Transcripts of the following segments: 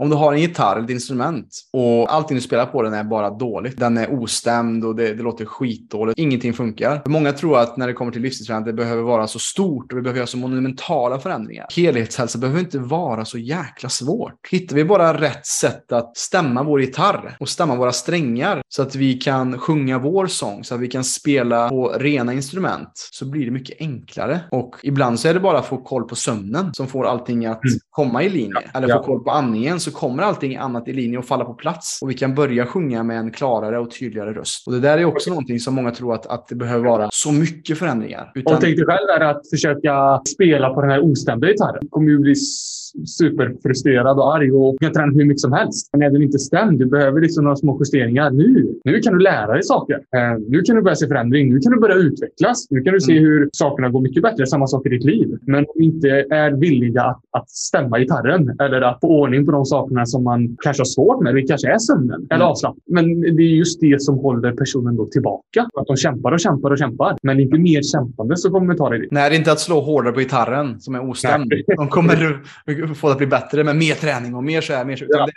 Om du har en gitarr eller ett instrument och allting du spelar på den är bara dåligt. Den är ostämd och det, det låter skitdåligt. Ingenting funkar. Många tror att när det kommer till livsstilsträning det behöver vara så stort och vi behöver göra så monumentala förändringar. Helhetshälsa behöver inte vara så jäkla svårt. Hittar vi bara rätt sätt att stämma vår gitarr och stämma våra strängar så att vi kan sjunga vår sång, så att vi kan spela på rena instrument, så blir det mycket enklare. Och ibland så är det bara att få koll på sömnen som får allting att mm. komma i linje. Eller få koll på andningen så kommer allting annat i linje och falla på plats. Och vi kan börja sjunga med en klarare och tydligare röst. Och det där är också någonting som många tror att, att det behöver vara så mycket förändringar. Utan... Och tänk dig själv är att försöka spela på den här ostämda gitarren. Det kommer ju bli superfrustrerad och arg och kan träna hur mycket som helst. Men är den inte stämd, du behöver liksom några små justeringar nu. Nu kan du lära dig saker. Eh, nu kan du börja se förändring. Nu kan du börja utvecklas. Nu kan du se mm. hur sakerna går mycket bättre. Samma sak i ditt liv. Men om du inte är villiga att, att stämma gitarren eller att få ordning på de sakerna som man kanske har svårt med. Det kanske är sömnen mm. eller avslappning. Men det är just det som håller personen då tillbaka. Att de kämpar och kämpar och kämpar. Men inte mer kämpande så kommer vi ta det dit. Nej, det är inte att slå hårdare på gitarren som är ostämd. De kommer få det att bli bättre med mer träning och mer så här. Mer så. Ja,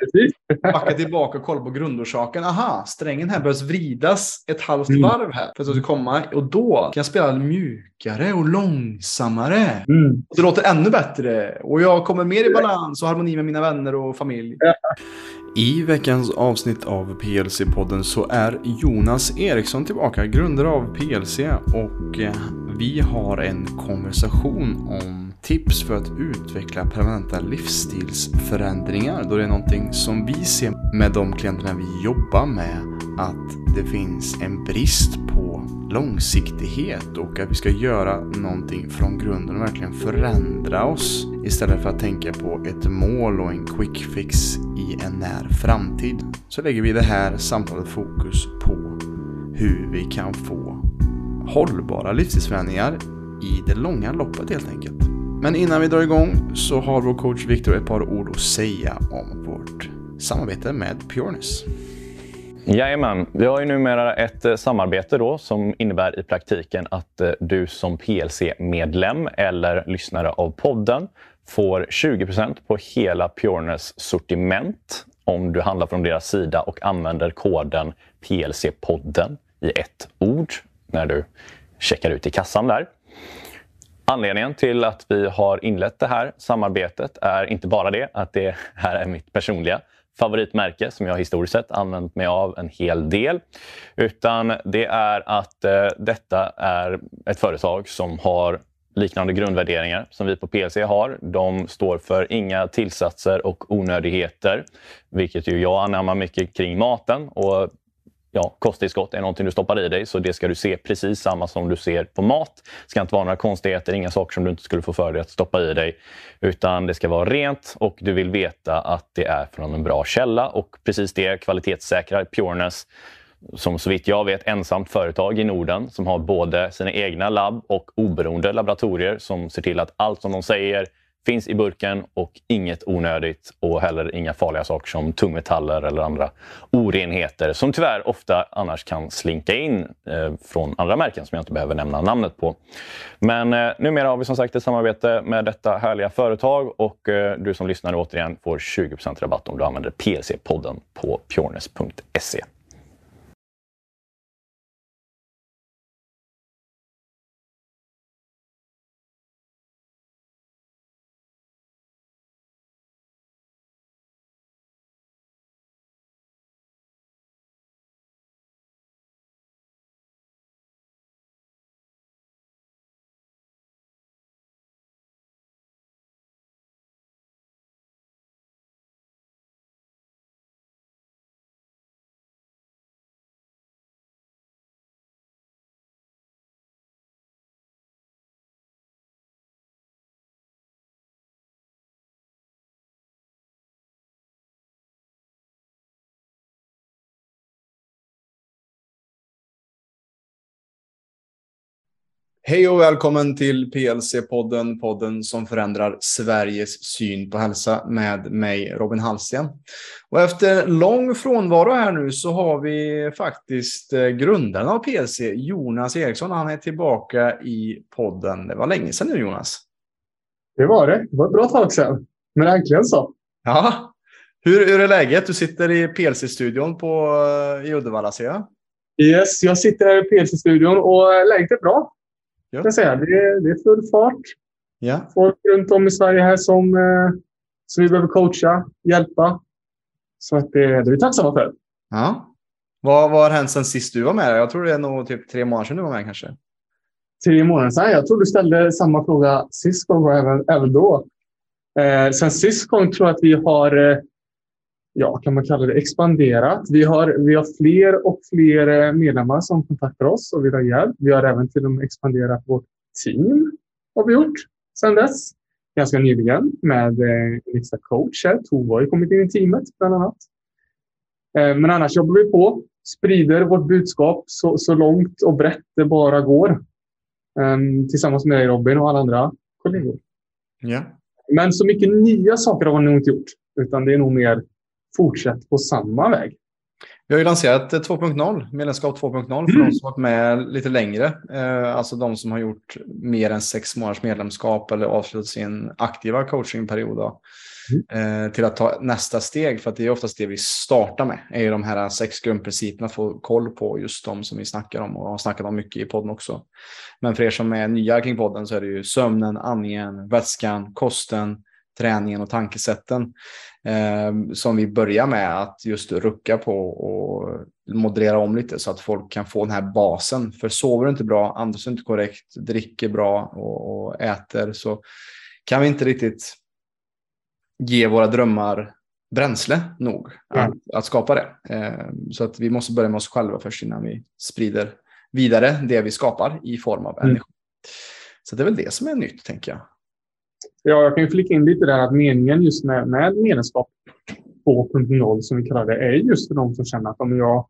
backa tillbaka och kolla på grundorsaken. Aha, strängen här behövs vridas ett halvt mm. varv här för att det ska komma. Och då kan jag spela mjukare och långsammare. Mm. Och det låter ännu bättre. Och jag kommer mer i balans och harmoni med mina vänner och familj. Ja. I veckans avsnitt av PLC-podden så är Jonas Eriksson tillbaka, grundare av PLC. Och eh, vi har en konversation om tips för att utveckla permanenta livsstilsförändringar då det är någonting som vi ser med de klienterna vi jobbar med att det finns en brist på långsiktighet och att vi ska göra någonting från grunden och verkligen förändra oss istället för att tänka på ett mål och en quick fix i en när framtid. Så lägger vi det här samtalet fokus på hur vi kan få hållbara livsstilsförändringar i det långa loppet helt enkelt. Men innan vi drar igång så har vår coach Viktor ett par ord att säga om vårt samarbete med Pureness. Jajamän, vi har ju numera ett eh, samarbete då som innebär i praktiken att eh, du som PLC-medlem eller lyssnare av podden får 20% på hela Pureness sortiment om du handlar från deras sida och använder koden PLC-podden i ett ord när du checkar ut i kassan där. Anledningen till att vi har inlett det här samarbetet är inte bara det att det här är mitt personliga favoritmärke som jag historiskt sett använt mig av en hel del. Utan det är att eh, detta är ett företag som har liknande grundvärderingar som vi på PLC har. De står för inga tillsatser och onödigheter, vilket ju jag anammar mycket kring maten. Och ja, kosttillskott är någonting du stoppar i dig, så det ska du se precis samma som du ser på mat. Det ska inte vara några konstigheter, inga saker som du inte skulle få för dig att stoppa i dig. Utan det ska vara rent och du vill veta att det är från en bra källa och precis det kvalitetssäkrar Pureness som så vitt jag vet ensamt företag i Norden som har både sina egna labb och oberoende laboratorier som ser till att allt som de säger finns i burken och inget onödigt och heller inga farliga saker som tungmetaller eller andra orenheter som tyvärr ofta annars kan slinka in eh, från andra märken som jag inte behöver nämna namnet på. Men eh, numera har vi som sagt ett samarbete med detta härliga företag och eh, du som lyssnar återigen får 20% rabatt om du använder PLC-podden på pjornes.se. Hej och välkommen till PLC-podden, podden som förändrar Sveriges syn på hälsa med mig Robin Hallsten. Och efter lång frånvaro här nu så har vi faktiskt eh, grundaren av PLC, Jonas Eriksson. Han är tillbaka i podden. Det var länge sedan nu Jonas. Det var det. Det var ett bra tag sedan. Men äntligen så. Ja, Hur, hur är läget? Du sitter i PLC-studion på, eh, i Uddevalla ser jag. Yes, jag sitter här i PLC-studion och läget är bra. Ja. Jag säga. Det, är, det är full fart. Ja. Folk runt om i Sverige här som, eh, som vi behöver coacha, hjälpa. Så att det, det är vi tacksamma för. Ja. Vad, vad har hänt sen sist du var med? Jag tror det är nog typ tre månader sedan du var med kanske. Tre månader sedan? Jag tror du ställde samma fråga sist gång och även, även då. Eh, sen sist gång tror jag att vi har, eh, ja, kan man kalla det expanderat. Vi har, vi har fler och fler eh, medlemmar som kontaktar oss och vill ha hjälp. Vi har även till och med expanderat vårt team. Har vi gjort sedan dess. Ganska nyligen med eh, en extra coach här. Tove har ju kommit in i teamet bland annat. Eh, men annars jobbar vi på. Sprider vårt budskap så, så långt och brett det bara går. Um, tillsammans med dig Robin och alla andra kollegor. Ja. Men så mycket nya saker har vi nog inte gjort. Utan det är nog mer fortsätt på samma väg. Vi har ju lanserat 2.0, medlemskap 2.0 för mm. de som varit med lite längre. Eh, alltså de som har gjort mer än sex månaders medlemskap eller avslutat sin aktiva coachingperiod. Då, mm. eh, till att ta nästa steg, för att det är oftast det vi startar med. är ju de här sex grundprinciperna, att få koll på just de som vi snackar om och har snackat om mycket i podden också. Men för er som är nya kring podden så är det ju sömnen, andningen, vätskan, kosten, träningen och tankesätten eh, som vi börjar med att just rucka på och moderera om lite så att folk kan få den här basen. För sover du inte bra, andas inte korrekt, dricker bra och, och äter så kan vi inte riktigt ge våra drömmar bränsle nog att, att skapa det. Eh, så att vi måste börja med oss själva först innan vi sprider vidare det vi skapar i form av mm. energi. Mm. Så det är väl det som är nytt, tänker jag. Ja, jag kan ju flika in lite där att meningen just med, med medlemskap 2.0 som vi kallar det är just för de som känner att om jag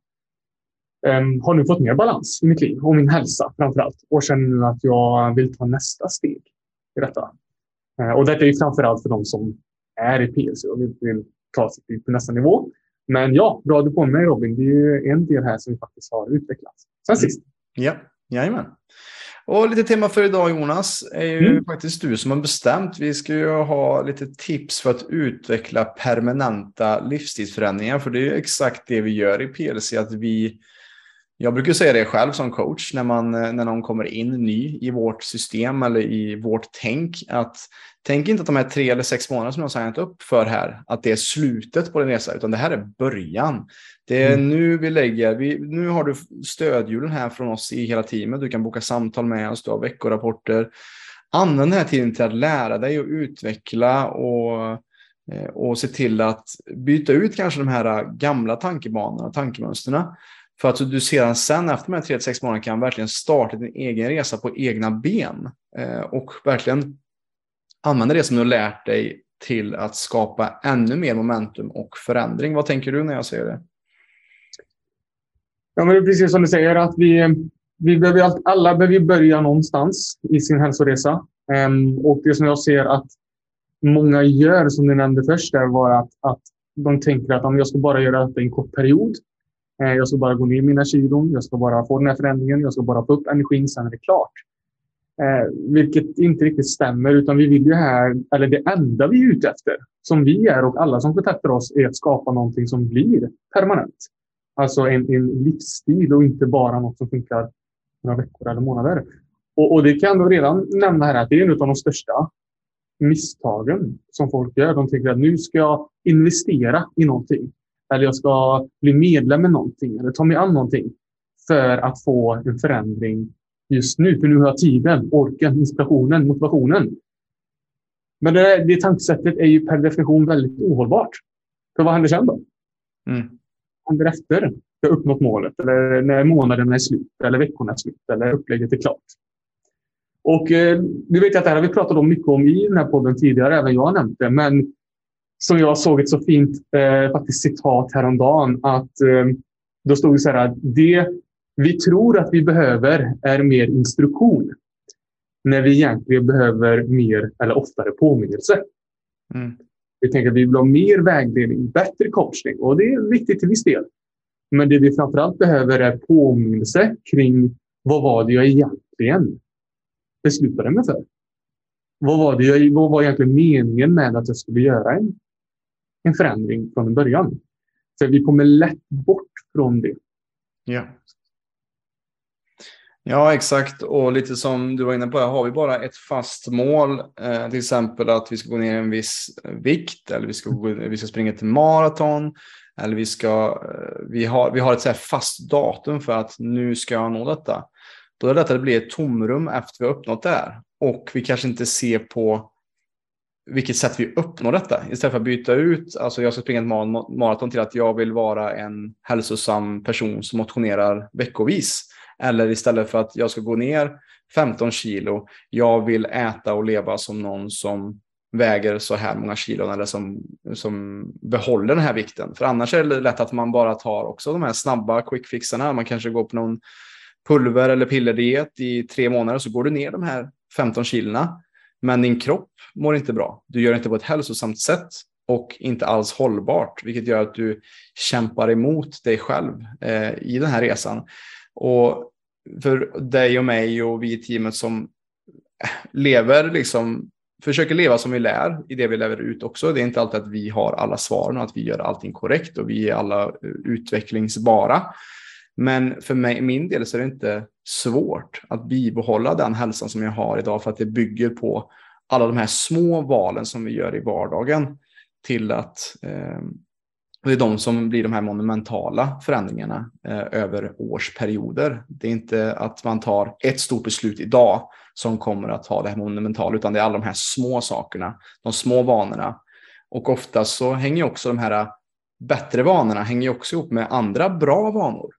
um, har nu fått mer balans i mitt liv och min hälsa framför allt och känner nu att jag vill ta nästa steg i detta. Uh, och detta är framför allt för de som är i PLC och vill, vill ta sig till nästa nivå. Men ja, bra du på mig Robin. Det är ju en del här som vi faktiskt har utvecklat sen mm. Ja, jajamän. Och lite tema för idag Jonas är ju mm. faktiskt du som har bestämt. Vi ska ju ha lite tips för att utveckla permanenta livsstilsförändringar. För det är exakt det vi gör i PLC. Att vi, jag brukar säga det själv som coach när, man, när någon kommer in ny i vårt system eller i vårt tänk. Att tänk inte att de här tre eller sex månaderna som jag har signat upp för här, att det är slutet på din resa, utan det här är början. Det är mm. nu vi lägger, vi, nu har du stödhjulen här från oss i hela teamet. Du kan boka samtal med oss, du har veckorapporter. Använd den här tiden till att lära dig och utveckla och, eh, och se till att byta ut kanske de här gamla tankebanorna, tankemönsterna. För att du sedan sen efter de här 3-6 månaderna kan verkligen starta din egen resa på egna ben. Eh, och verkligen använda det som du har lärt dig till att skapa ännu mer momentum och förändring. Vad tänker du när jag säger det? Ja, men det är precis som du säger att vi, vi behöver, alla behöver börja någonstans i sin hälsoresa. Ehm, och det som jag ser att många gör, som du nämnde först, där, var att, att de tänker att om jag ska bara göra detta i en kort period. Eh, jag ska bara gå ner mina kilon, jag ska bara få den här förändringen, jag ska bara få upp energin, sen är det klart. Eh, vilket inte riktigt stämmer, utan vi vill ju här, eller det enda vi är ute efter, som vi är och alla som kontaktar oss, är att skapa någonting som blir permanent. Alltså en, en livsstil och inte bara något som funkar några veckor eller månader. Och, och det kan jag redan nämna här att det är en av de största misstagen som folk gör. De tänker att nu ska jag investera i någonting. Eller jag ska bli medlem i någonting eller ta mig an någonting för att få en förändring just nu. För nu har jag tiden, orken, inspirationen, motivationen. Men det, det tankesättet är ju per definition väldigt ohållbart. För vad händer sen då? Mm händer efter jag uppnått målet eller när månaden är slut eller veckorna är slut eller upplägget är klart. Och eh, nu vet jag att det här har vi pratat om mycket om i den här podden tidigare, även jag har nämnt det. Men som jag såg ett så fint eh, faktiskt citat häromdagen att eh, då stod det så här att det vi tror att vi behöver är mer instruktion. När vi egentligen behöver mer eller oftare påminnelse. Mm. Vi tänker att vi vill ha mer vägledning, bättre coachning och det är viktigt till viss del. Men det vi framförallt behöver är påminnelse kring vad var det jag egentligen beslutade mig för? Vad var, det jag, vad var egentligen meningen med att jag skulle göra en en förändring från början. För vi kommer lätt bort från det. Ja. Ja, exakt. Och lite som du var inne på, har vi bara ett fast mål, eh, till exempel att vi ska gå ner en viss eh, vikt eller vi ska, gå, vi ska springa till maraton eller vi, ska, eh, vi, har, vi har ett så fast datum för att nu ska jag nå detta. Då är det lätt att det blir ett tomrum efter vi har uppnått det här. Och vi kanske inte ser på vilket sätt vi uppnår detta. Istället för att byta ut, alltså jag ska springa ett maraton till att jag vill vara en hälsosam person som motionerar veckovis. Eller istället för att jag ska gå ner 15 kilo, jag vill äta och leva som någon som väger så här många kilo eller som, som behåller den här vikten. För annars är det lätt att man bara tar också de här snabba quick fixarna. Man kanske går på någon pulver eller pillerdiet i tre månader så går du ner de här 15 kilona. Men din kropp mår inte bra. Du gör det inte på ett hälsosamt sätt och inte alls hållbart, vilket gör att du kämpar emot dig själv eh, i den här resan. Och för dig och mig och vi i teamet som eh, lever, liksom, försöker leva som vi lär i det vi lever ut också. Det är inte alltid att vi har alla svaren och att vi gör allting korrekt och vi är alla eh, utvecklingsbara. Men för mig, min del så är det inte svårt att bibehålla den hälsan som jag har idag för att det bygger på alla de här små valen som vi gör i vardagen till att eh, det är de som blir de här monumentala förändringarna eh, över årsperioder. Det är inte att man tar ett stort beslut idag som kommer att ha det här monumentala, utan det är alla de här små sakerna, de små vanorna. Och ofta så hänger också de här eh, bättre vanorna hänger också ihop med andra bra vanor.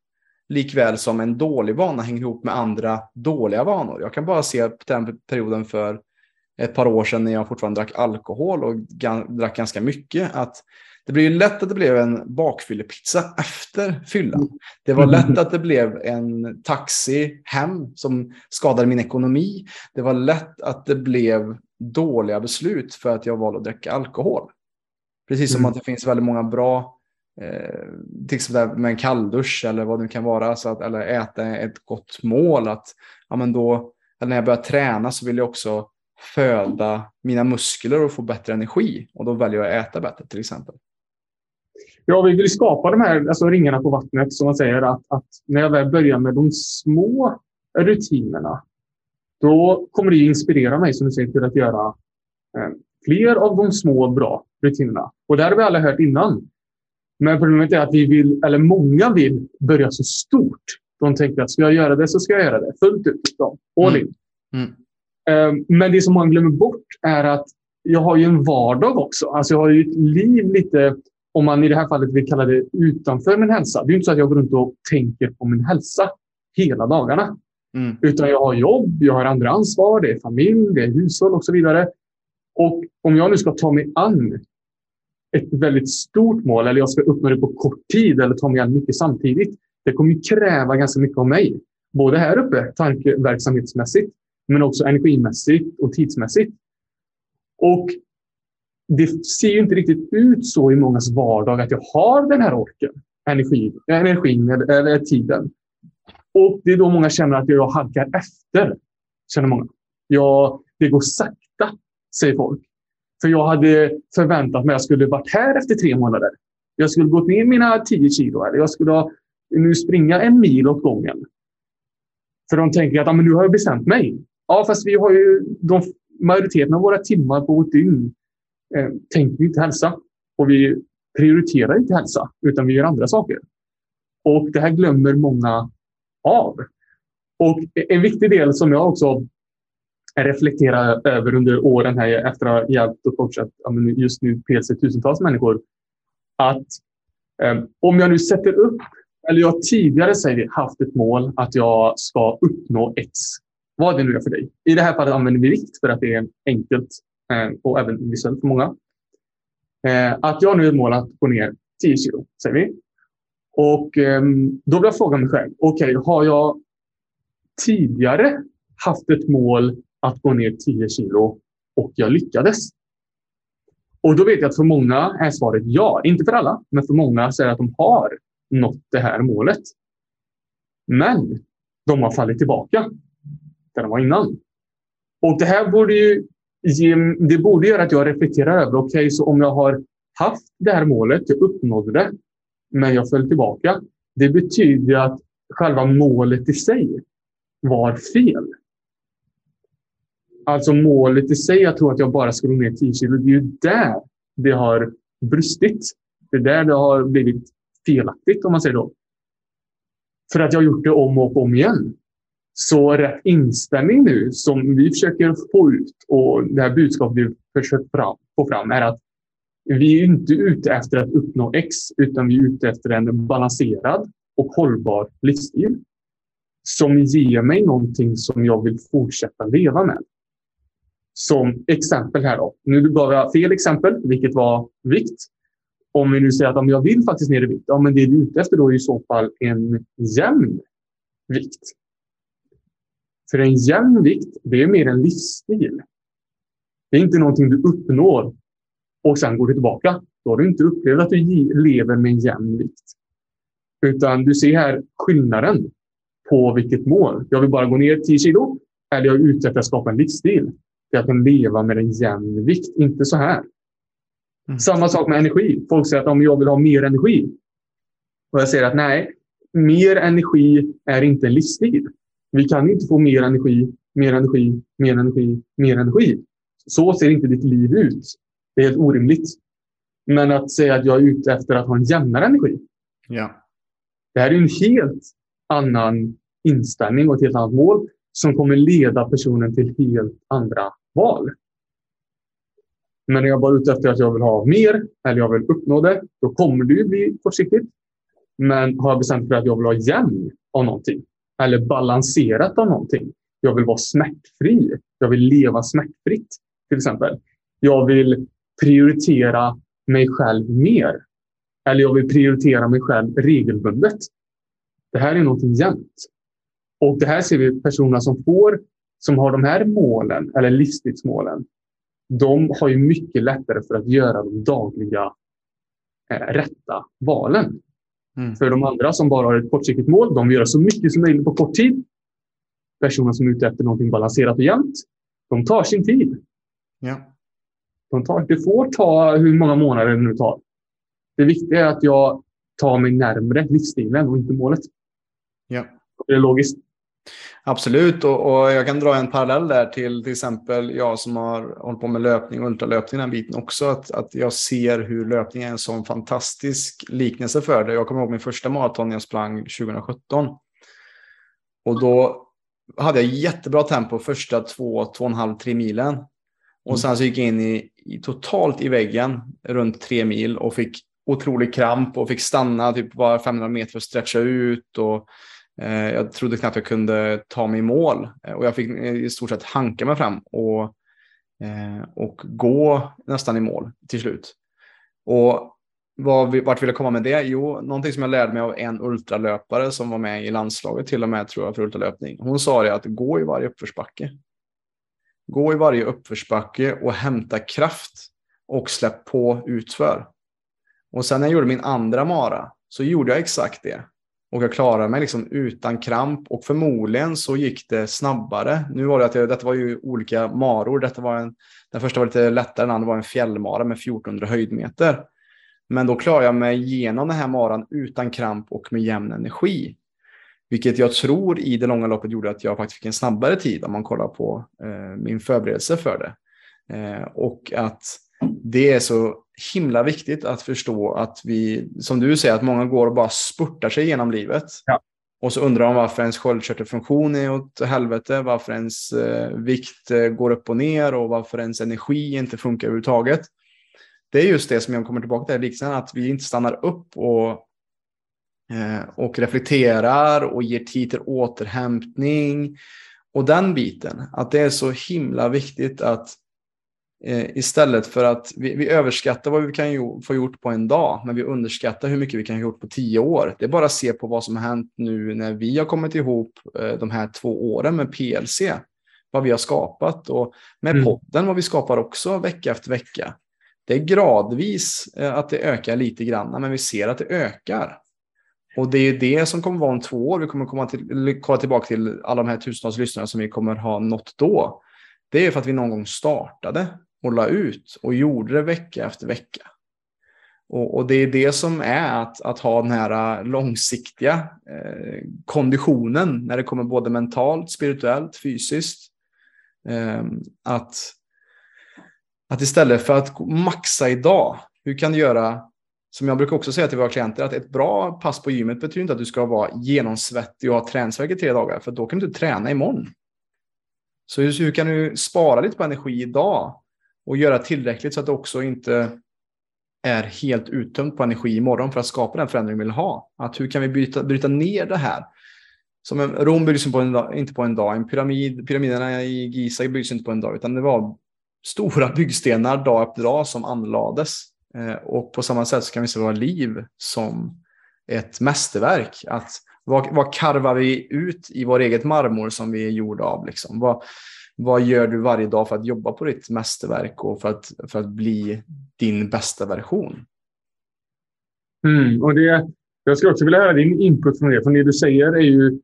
Likväl som en dålig vana hänger ihop med andra dåliga vanor. Jag kan bara se på den perioden för ett par år sedan när jag fortfarande drack alkohol och drack ganska mycket att det blev ju lätt att det blev en bakfyllepizza efter fyllan. Det var lätt att det blev en taxi hem som skadade min ekonomi. Det var lätt att det blev dåliga beslut för att jag valde att dricka alkohol. Precis som mm. att det finns väldigt många bra eh, till exempel med en kalldusch eller vad det kan vara, så att, eller äta ett gott mål. Att, ja, men då, när jag börjar träna så vill jag också föda mina muskler och få bättre energi. Och då väljer jag att äta bättre till exempel. Ja, vi vill skapa de här alltså ringarna på vattnet som man säger att, att när jag väl börjar med de små rutinerna, då kommer det inspirera mig som du säger till att göra eh, fler av de små bra rutinerna. Och det har vi alla hört innan. Men problemet är att vi vill, eller många vill, börja så stort. De tänker att ska jag göra det så ska jag göra det fullt ut. Då. All in. Mm. Mm. Men det som man glömmer bort är att jag har ju en vardag också. Alltså jag har ju ett liv lite, om man i det här fallet vill kalla det utanför min hälsa. Det är inte så att jag går runt och tänker på min hälsa hela dagarna. Mm. Utan jag har jobb, jag har andra ansvar, det är familj, det är hushåll och så vidare. Och om jag nu ska ta mig an ett väldigt stort mål eller jag ska uppnå det på kort tid eller ta mig an mycket samtidigt. Det kommer kräva ganska mycket av mig. Både här uppe, tankeverksamhetsmässigt, men också energimässigt och tidsmässigt. Och det ser ju inte riktigt ut så i mångas vardag att jag har den här orken, energin, energin eller, eller tiden. Och det är då många känner att jag halkar efter. Känner många. Ja, det går sakta, säger folk. För jag hade förväntat mig att jag skulle varit här efter tre månader. Jag skulle gått ner mina tio kilo. Eller jag skulle nu springa en mil åt gången. För de tänker att ah, men nu har jag bestämt mig. Ja, fast vi har ju de, majoriteten av våra timmar på vårt dygn eh, tänker vi inte hälsa. Och vi prioriterar inte hälsa, utan vi gör andra saker. Och det här glömmer många av. Och en viktig del som jag också reflekterar över under åren här efter att ha hjälpt och coachat just nu PLC tusentals människor. Att eh, om jag nu sätter upp, eller jag tidigare säger haft ett mål att jag ska uppnå X. Vad det nu är för dig. I det här fallet använder vi vikt för att det är enkelt eh, och även visuellt för många. Eh, att jag nu är ett mål att gå ner 10 kilo, säger vi. Och eh, då vill jag fråga mig själv, okej, okay, har jag tidigare haft ett mål att gå ner 10 kilo och jag lyckades. Och då vet jag att för många är svaret ja. Inte för alla, men för många så är det att de har nått det här målet. Men de har fallit tillbaka där den var innan. Och det här borde ju ge, det borde göra att jag reflekterar över, okej, okay, så om jag har haft det här målet, jag uppnådde det, men jag föll tillbaka. Det betyder att själva målet i sig var fel. Alltså målet i sig, jag tror att jag bara ska gå ner 10 kilo, det är ju där det har brustit. Det är där det har blivit felaktigt om man säger då. För att jag har gjort det om och om igen. Så rätt inställning nu som vi försöker få ut och det här budskapet vi försöker få fram är att vi är inte ute efter att uppnå X utan vi är ute efter en balanserad och hållbar livsstil som ger mig någonting som jag vill fortsätta leva med. Som exempel här då. Nu gav jag fel exempel, vilket var vikt. Om vi nu säger att om jag vill faktiskt ner i vikt, ja, men det du är ute efter då är i så fall en jämn vikt. För en jämn vikt, det är mer en livsstil. Det är inte någonting du uppnår och sen går du tillbaka. Då har du inte upplevt att du lever med en jämn vikt. Utan du ser här skillnaden på vilket mål. Jag vill bara gå ner 10 kilo eller jag är ute efter att skapa en livsstil. Det är att kan leva med en jämn vikt, inte så här. Mm. Samma sak med energi. Folk säger att om jag vill ha mer energi. Och jag säger att nej, mer energi är inte en livsstil. Vi kan inte få mer energi, mer energi, mer energi, mer energi. Så ser inte ditt liv ut. Det är helt orimligt. Men att säga att jag är ute efter att ha en jämnare energi. Ja. Det här är en helt annan inställning och ett helt annat mål som kommer leda personen till helt andra val. Men är jag bara ute efter att jag vill ha mer eller jag vill uppnå det, då kommer det ju bli kortsiktigt. Men har jag bestämt för att jag vill ha jämn av någonting eller balanserat av någonting. Jag vill vara smärtfri. Jag vill leva smärtfritt till exempel. Jag vill prioritera mig själv mer. Eller jag vill prioritera mig själv regelbundet. Det här är någonting jämnt. Och det här ser vi personer som får, som har de här målen, eller livstidsmålen. De har ju mycket lättare för att göra de dagliga eh, rätta valen. Mm. För de andra som bara har ett kortsiktigt mål, de vill göra så mycket som möjligt på kort tid. Personer som är ute efter någonting balanserat och jämnt, de tar sin tid. Ja. De tar, det får ta hur många månader det nu tar. Det viktiga är att jag tar mig närmre livsstilen och inte målet. Ja. Det är logiskt. Absolut, och, och, jag kan dra en parallell där till till exempel jag som har hållit på med löpning och ultralöpning den biten också. Att, att jag ser hur löpning är en sån fantastisk liknelse för det. Jag kommer ihåg min första maraton jag sprang 2017. Och då hade jag jättebra tempo första två, två och en halv, tre milen. Och sen så gick jag in i, i, totalt i väggen runt tre mil och fick otrolig kramp och fick stanna typ bara 500 meter för att stretcha ut. Och, Eh, jag trodde knappt jag kunde ta mig i mål eh, och jag fick i stort sett hanka mig fram och, eh, och gå nästan i mål till slut. Och vad vart vill jag komma med det? Jo, någonting som jag lärde mig av en ultralöpare som var med i landslaget till och med tror jag för ultralöpning. Hon sa det att gå i varje uppförsbacke. Gå i varje uppförsbacke och hämta kraft och släpp på utför. Och sen när jag gjorde min andra mara så gjorde jag exakt det. Och jag klarade mig liksom utan kramp och förmodligen så gick det snabbare. Nu var det att jag, detta var ju olika maror. Detta var en, den första var lite lättare, den andra var en fjällmara med 1400 höjdmeter. Men då klarade jag mig igenom den här maran utan kramp och med jämn energi. Vilket jag tror i det långa loppet gjorde att jag faktiskt fick en snabbare tid om man kollar på eh, min förberedelse för det. Eh, och att det är så himla viktigt att förstå att vi, som du säger, att många går och bara spurtar sig genom livet. Ja. Och så undrar de varför ens sköldkörtelfunktion är åt helvete, varför ens eh, vikt eh, går upp och ner och varför ens energi inte funkar överhuvudtaget. Det är just det som jag kommer tillbaka till, liksom, att vi inte stannar upp och, eh, och reflekterar och ger tid till återhämtning. Och den biten, att det är så himla viktigt att Eh, istället för att vi, vi, överskattar vad vi kan ju, få gjort på en dag, men vi underskattar hur mycket vi kan ha gjort på tio år. Det är bara att se på vad som har hänt nu när vi har kommit ihop eh, de här två åren med PLC. Vad vi har skapat och med mm. podden vad vi skapar också vecka efter vecka. Det är gradvis eh, att det ökar lite grann, men vi ser att det ökar. Och det är det som kommer vara om två år. Vi kommer komma till, kolla tillbaka till alla de här tusentals lyssnare som vi kommer ha nått då. Det är för att vi någon gång startade och la ut och gjorde det vecka efter vecka. Och, och, det är det som är att, att ha den här äh, långsiktiga eh, konditionen när det kommer både mentalt, spirituellt, fysiskt. Eh, att, att istället för att maxa idag, hur kan du göra, som jag brukar också säga till våra klienter, att ett bra pass på gymmet betyder inte att du ska vara genomsvettig och ha träningsvärk i tre dagar, för då kan du inte träna imorgon. Så hur, hur kan du spara lite på energi idag och göra tillräckligt så att det också inte är helt uttömt på energi imorgon för att skapa den förändring vi vill ha. Att hur kan vi bryta, bryta ner det här? Som en, Rom byggs på en dag, inte på en dag. En pyramid, pyramiderna i Giza byggs inte på en dag, utan det var stora byggstenar dag efter dag som anlades. Eh, och på samma sätt så kan vi se våra liv som ett mästerverk. Att vad, vad karvar vi ut i vår eget marmor som vi är gjorda av? Liksom? Vad, vad gör du varje dag för att jobba på ditt mästerverk och för att, för att bli din bästa version? Mm, och det, jag skulle också vilja höra din input från det, för det du säger är ju,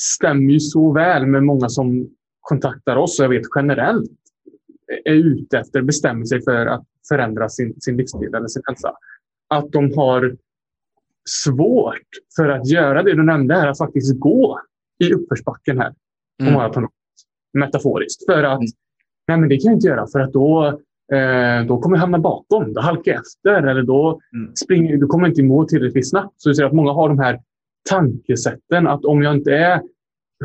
stämmer ju så väl med många som kontaktar oss, och jag vet generellt är ute efter, bestämmer sig för att förändra sin, sin livsstil eller sin hälsa. Att de har svårt för att göra det du nämnde här, att faktiskt gå i uppförsbacken här mm. Metaforiskt. För att mm. nej, men det kan jag inte göra för att då, eh, då kommer jag hamna bakom. Då halkar jag efter eller då, mm. springer, då kommer jag inte i mål tillräckligt snabbt. Så du ser att många har de här tankesätten att om jag inte är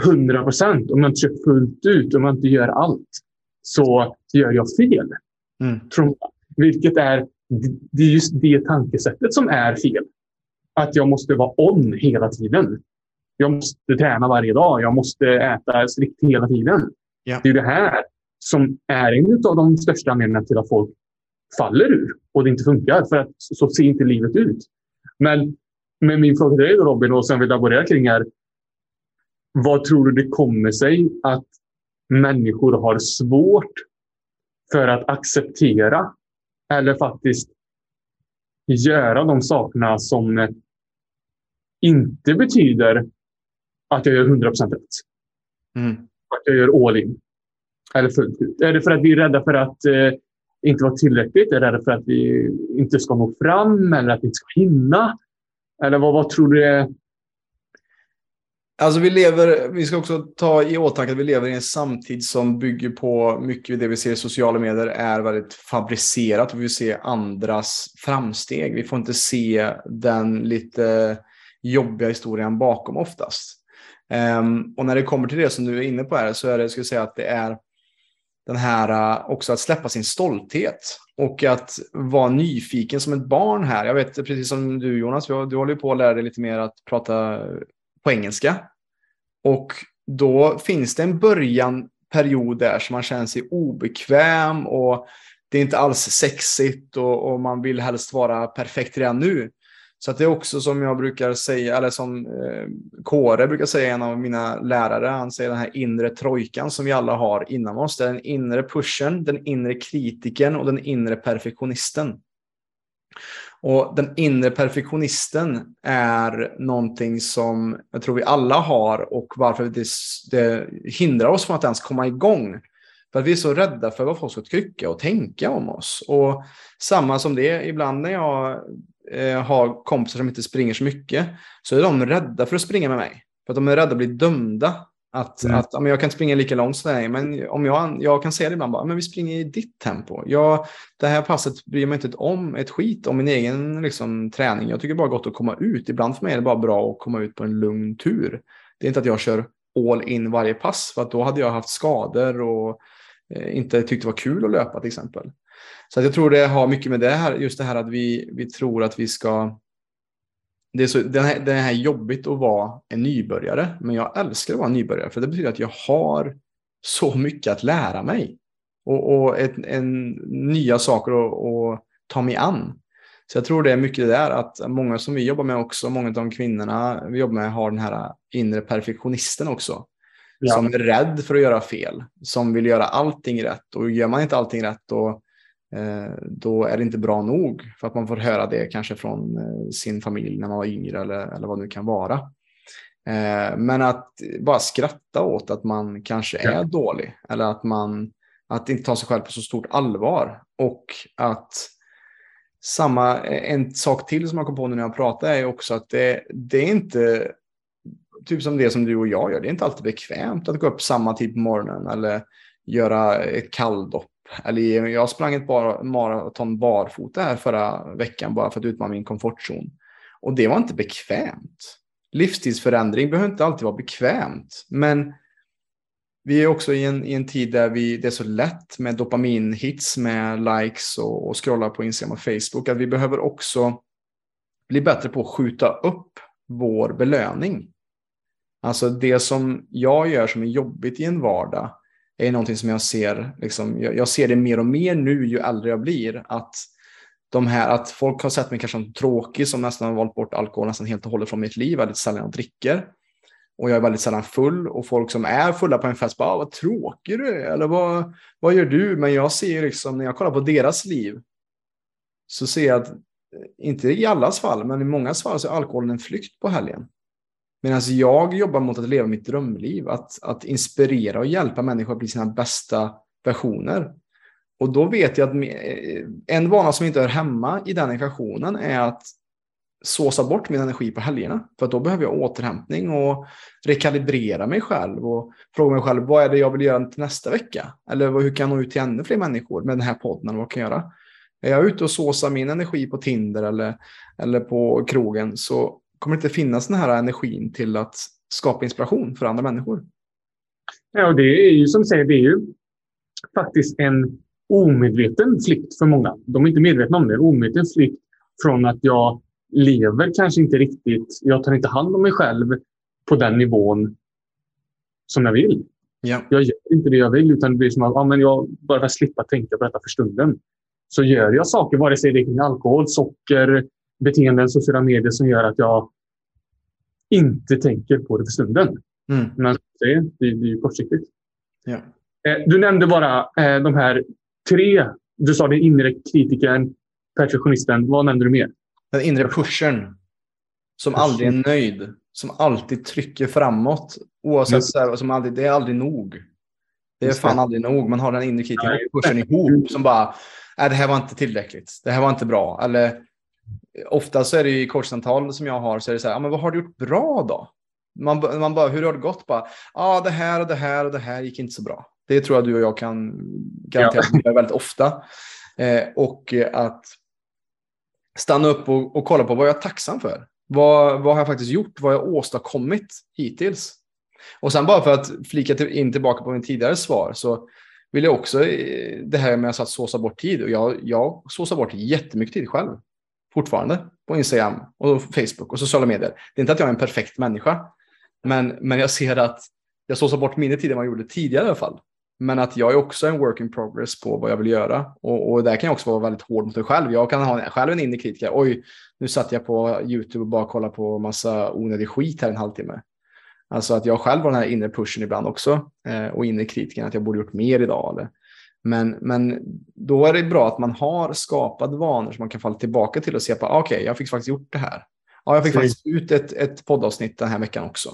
100 procent, om jag inte kör fullt ut, om jag inte gör allt, så gör jag fel. Mm. Vilket är, det är just det tankesättet som är fel. Att jag måste vara on hela tiden. Jag måste träna varje dag. Jag måste äta strikt hela tiden. Ja. Det är det här som är en av de största anledningarna till att folk faller ur och det inte funkar. För att så ser inte livet ut. Men, men min fråga till dig Robin och sen vi laborerar kring är. Vad tror du det kommer sig att människor har svårt för att acceptera eller faktiskt göra de sakerna som inte betyder att jag gör 100 rätt. Mm. Att jag gör all in. Eller fullt ut. Är det för att vi är rädda för att eh, inte vara tillräckligt? Är det rädda för att vi inte ska nå fram eller att vi inte ska hinna? Eller vad, vad tror du är Alltså vi lever, vi ska också ta i åtanke att vi lever i en samtid som bygger på mycket av det vi ser i sociala medier är väldigt fabricerat vi vill se andras framsteg. Vi får inte se den lite jobbiga historien bakom oftast. Um, och när det kommer till det som du är inne på här så är det, ska jag säga att det är den här uh, också att släppa sin stolthet och att vara nyfiken som ett barn här. Jag vet precis som du Jonas, du håller ju på att lära dig lite mer att prata på engelska. Och då finns det en början period där som man känner sig obekväm och det är inte alls sexigt och, och man vill helst vara perfekt redan nu. Så att det är också som jag brukar säga, eller som eh, Kåre brukar säga, en av mina lärare, han säger den här inre trojkan som vi alla har inom oss. Det är den inre pushen, den inre kritiken och den inre perfektionisten. Och den inre perfektionisten är någonting som jag tror vi alla har och varför det, det hindrar oss från att ens komma igång. För att vi är så rädda för vad folk ska tycka och tänka om oss. Och samma som det, ibland när jag eh, har kompisar som inte springer så mycket, så är de rädda för att springa med mig. För att de är rädda att bli dömda. Att, mm. att men jag kan inte springa lika långt som dig, men om jag, jag kan säga det ibland, bara, men vi springer i ditt tempo. Jag, det här passet bryr mig inte om ett skit om min egen liksom, träning. Jag tycker bara gott att komma ut. Ibland för mig är det bara bra att komma ut på en lugn tur. Det är inte att jag kör all in varje pass, för att då hade jag haft skador och eh, inte tyckt det var kul att löpa till exempel. Så jag tror det har mycket med det här, just det här att vi, vi tror att vi ska det är, så, det, är, det är jobbigt att vara en nybörjare, men jag älskar att vara nybörjare för det betyder att jag har så mycket att lära mig och, och ett, en, nya saker att ta mig an. Så jag tror det är mycket det där att många som vi jobbar med också, många av de kvinnorna vi jobbar med har den här inre perfektionisten också. Ja. Som är rädd för att göra fel, som vill göra allting rätt och gör man inte allting rätt då då är det inte bra nog för att man får höra det kanske från eh, sin familj när man var yngre eller, eller vad det nu kan vara. Eh, men att bara skratta åt att man kanske är ja. dålig eller att man att inte ta sig själv på så stort allvar och att samma, en sak till som jag kom på nu när jag pratade är också att det, det är inte typ som det som du och jag gör. Det är inte alltid bekvämt att gå upp samma tid på morgonen eller göra ett kalldopp. Eller jag sprang ett bar, maraton barfota här förra veckan bara för att utmana min komfortzon. Och det var inte bekvämt. Livstidsförändring behöver inte alltid vara bekvämt. Men vi är också i en, i en tid där vi, det är så lätt med dopaminhits, med likes och, och scrolla på Instagram och Facebook. Att vi behöver också bli bättre på att skjuta upp vår belöning. Alltså det som jag gör som är jobbigt i en vardag är någonting som jag ser, liksom, jag, jag, ser det mer och mer nu ju äldre jag blir. Att, de här, att folk har sett mig kanske som tråkig som nästan har valt bort alkohol nästan helt och hållet från mitt liv, väldigt sällan jag dricker. Och jag är väldigt sällan full och folk som är fulla på en fest bara, ah, vad tråkig du är, eller vad, vad gör du? Men jag ser liksom, när jag kollar på deras liv, så ser jag att, eh, inte i allas fall, men i många fall så är alkoholen en flykt på helgen. Medan jag jobbar mot att leva mitt drömliv, att, att inspirera och hjälpa människor att bli sina bästa versioner. Och då vet jag att eh, en vana som inte hör hemma i den ekvationen är att såsa bort min energi på helgerna. För då behöver jag återhämtning och rekalibrera mig själv och fråga mig själv vad är det jag vill göra till nästa vecka? Eller hur kan jag nå ut till ännu fler människor med den här podden? Eller vad kan jag göra? Är jag ute och såsar min energi på Tinder eller, eller på krogen så kommer det inte finnas den här energin till att skapa inspiration för andra människor. Ja, och det är ju som du säger, det är ju faktiskt en omedveten flykt för många. De är inte medvetna om det. En omedveten flykt från att jag lever kanske inte riktigt, jag tar inte hand om mig själv på den nivån som jag vill. Ja. Jag gör inte det jag vill, utan det blir som att ja, men jag bara slippa tänka på detta för stunden. Så gör jag saker, vare sig det är kring alkohol, socker, beteenden, sociala medier som gör att jag inte tänker på det för stunden. Mm. Men det, det, det är ju kortsiktigt. Ja. Eh, du nämnde bara eh, de här tre. Du sa den inre kritikern, perfektionisten. Vad nämnde du mer? Den inre pushern. Som aldrig är nöjd. Som alltid trycker framåt. Oavsett, så här, som alltid, det är aldrig nog. Det är fan aldrig nog. Man har den inre kritikern och pushern ihop som bara, nej det här var inte tillräckligt. Det här var inte bra. Eller ofta så är det i coachsamtal som jag har så är det så här, ja, men vad har du gjort bra då? Man, man bara, hur har det gått? Ja, ah, det här och det här och det här gick inte så bra. Det tror jag du och jag kan garantera ja. väldigt ofta. Eh, och att stanna upp och, och, kolla på vad jag är tacksam för. Vad, vad har jag faktiskt gjort? Vad har jag åstadkommit hittills? Och sen bara för att flika till, in tillbaka på min tidigare svar så vill jag också eh, det här med att såsa bort tid. Och jag, jag såsar bort jättemycket tid själv fortfarande på Instagram och Facebook och sociala medier. Det är inte att jag är en perfekt människa, men, men jag ser att jag såsar bort mindre tid än vad jag gjorde tidigare i alla fall. Men att jag är också en work in progress på vad jag vill göra. Och, och där kan jag också vara väldigt hård mot mig själv. Jag kan ha själv en inre kritiker. Oj, nu satt jag på YouTube och bara kollade på massa onödig skit här en halvtimme. Alltså att jag själv har den här inre pushen ibland också. Eh, och inre kritiken att jag borde gjort mer idag. Eller, men, men då är det bra att man har skapat vanor som man kan falla tillbaka till och se på, ah, okej, okay, jag fick faktiskt gjort det här. Ja, jag fick Så. faktiskt ut ett, ett poddavsnitt den här veckan också.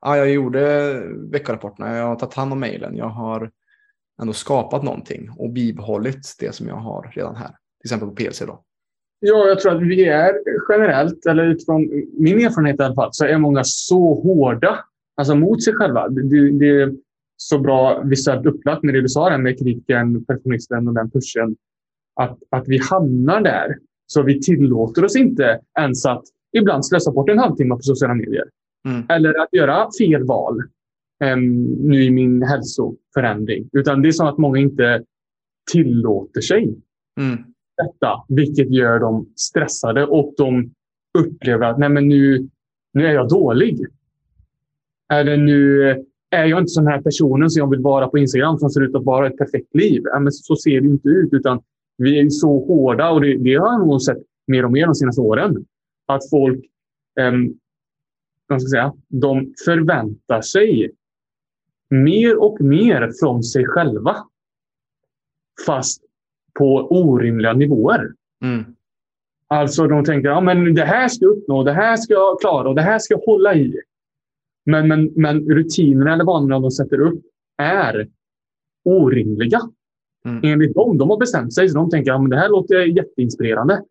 Ja, jag gjorde veckorapporterna, jag har tagit hand om mejlen, jag har ändå skapat någonting och bibehållit det som jag har redan här. Till exempel på PLC då. Ja, jag tror att vi är generellt, eller utifrån min erfarenhet i alla fall, så är många så hårda alltså mot sig själva. Det, det, så bra visuellt upplagt med det du sa där med kritiken, perfektionisten och den pushen. Att, att vi hamnar där. Så vi tillåter oss inte ens att ibland slösa bort en halvtimme på sociala medier. Mm. Eller att göra fel val um, nu i min hälsoförändring. Utan det är så att många inte tillåter sig mm. detta. Vilket gör dem stressade och de upplever att Nej, men nu, nu är jag dålig. Eller nu är jag inte sån här personen som jag vill vara på Instagram som ser ut att vara ett perfekt liv. Ja, men så ser det inte ut. utan Vi är så hårda och det, det har jag nog sett mer och mer de senaste åren. Att folk um, vad ska säga, de förväntar sig mer och mer från sig själva. Fast på orimliga nivåer. Mm. Alltså de tänker att ja, det här ska jag uppnå, det här ska jag klara och det här ska jag hålla i. Men, men, men rutinerna eller vanorna de sätter upp är orimliga. Mm. Enligt dem. De har bestämt sig. Så de tänker att ja, det här låter jätteinspirerande.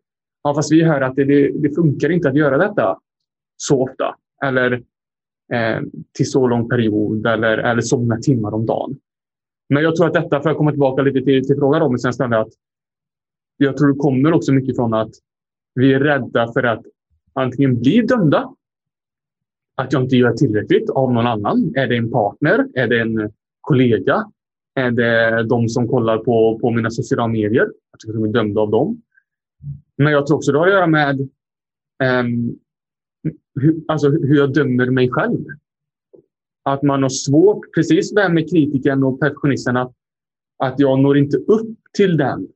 Ja, fast vi hör att det, det, det funkar inte att göra detta så ofta. Eller eh, till så lång period eller, eller så många timmar om dagen. Men jag tror att detta, för att komma tillbaka lite till, till frågan Robin, sen ställde att jag tror det kommer också mycket från att vi är rädda för att antingen bli dömda, att jag inte gör tillräckligt av någon annan. Är det en partner? Är det en kollega? Är det de som kollar på, på mina sociala medier? Att jag bli dömd av dem. Men jag tror också det har att göra med ehm, um, hur, alltså hur jag dömer mig själv. Att man har svårt, precis det med kritiken och perfektionisten, att, att jag når inte upp till den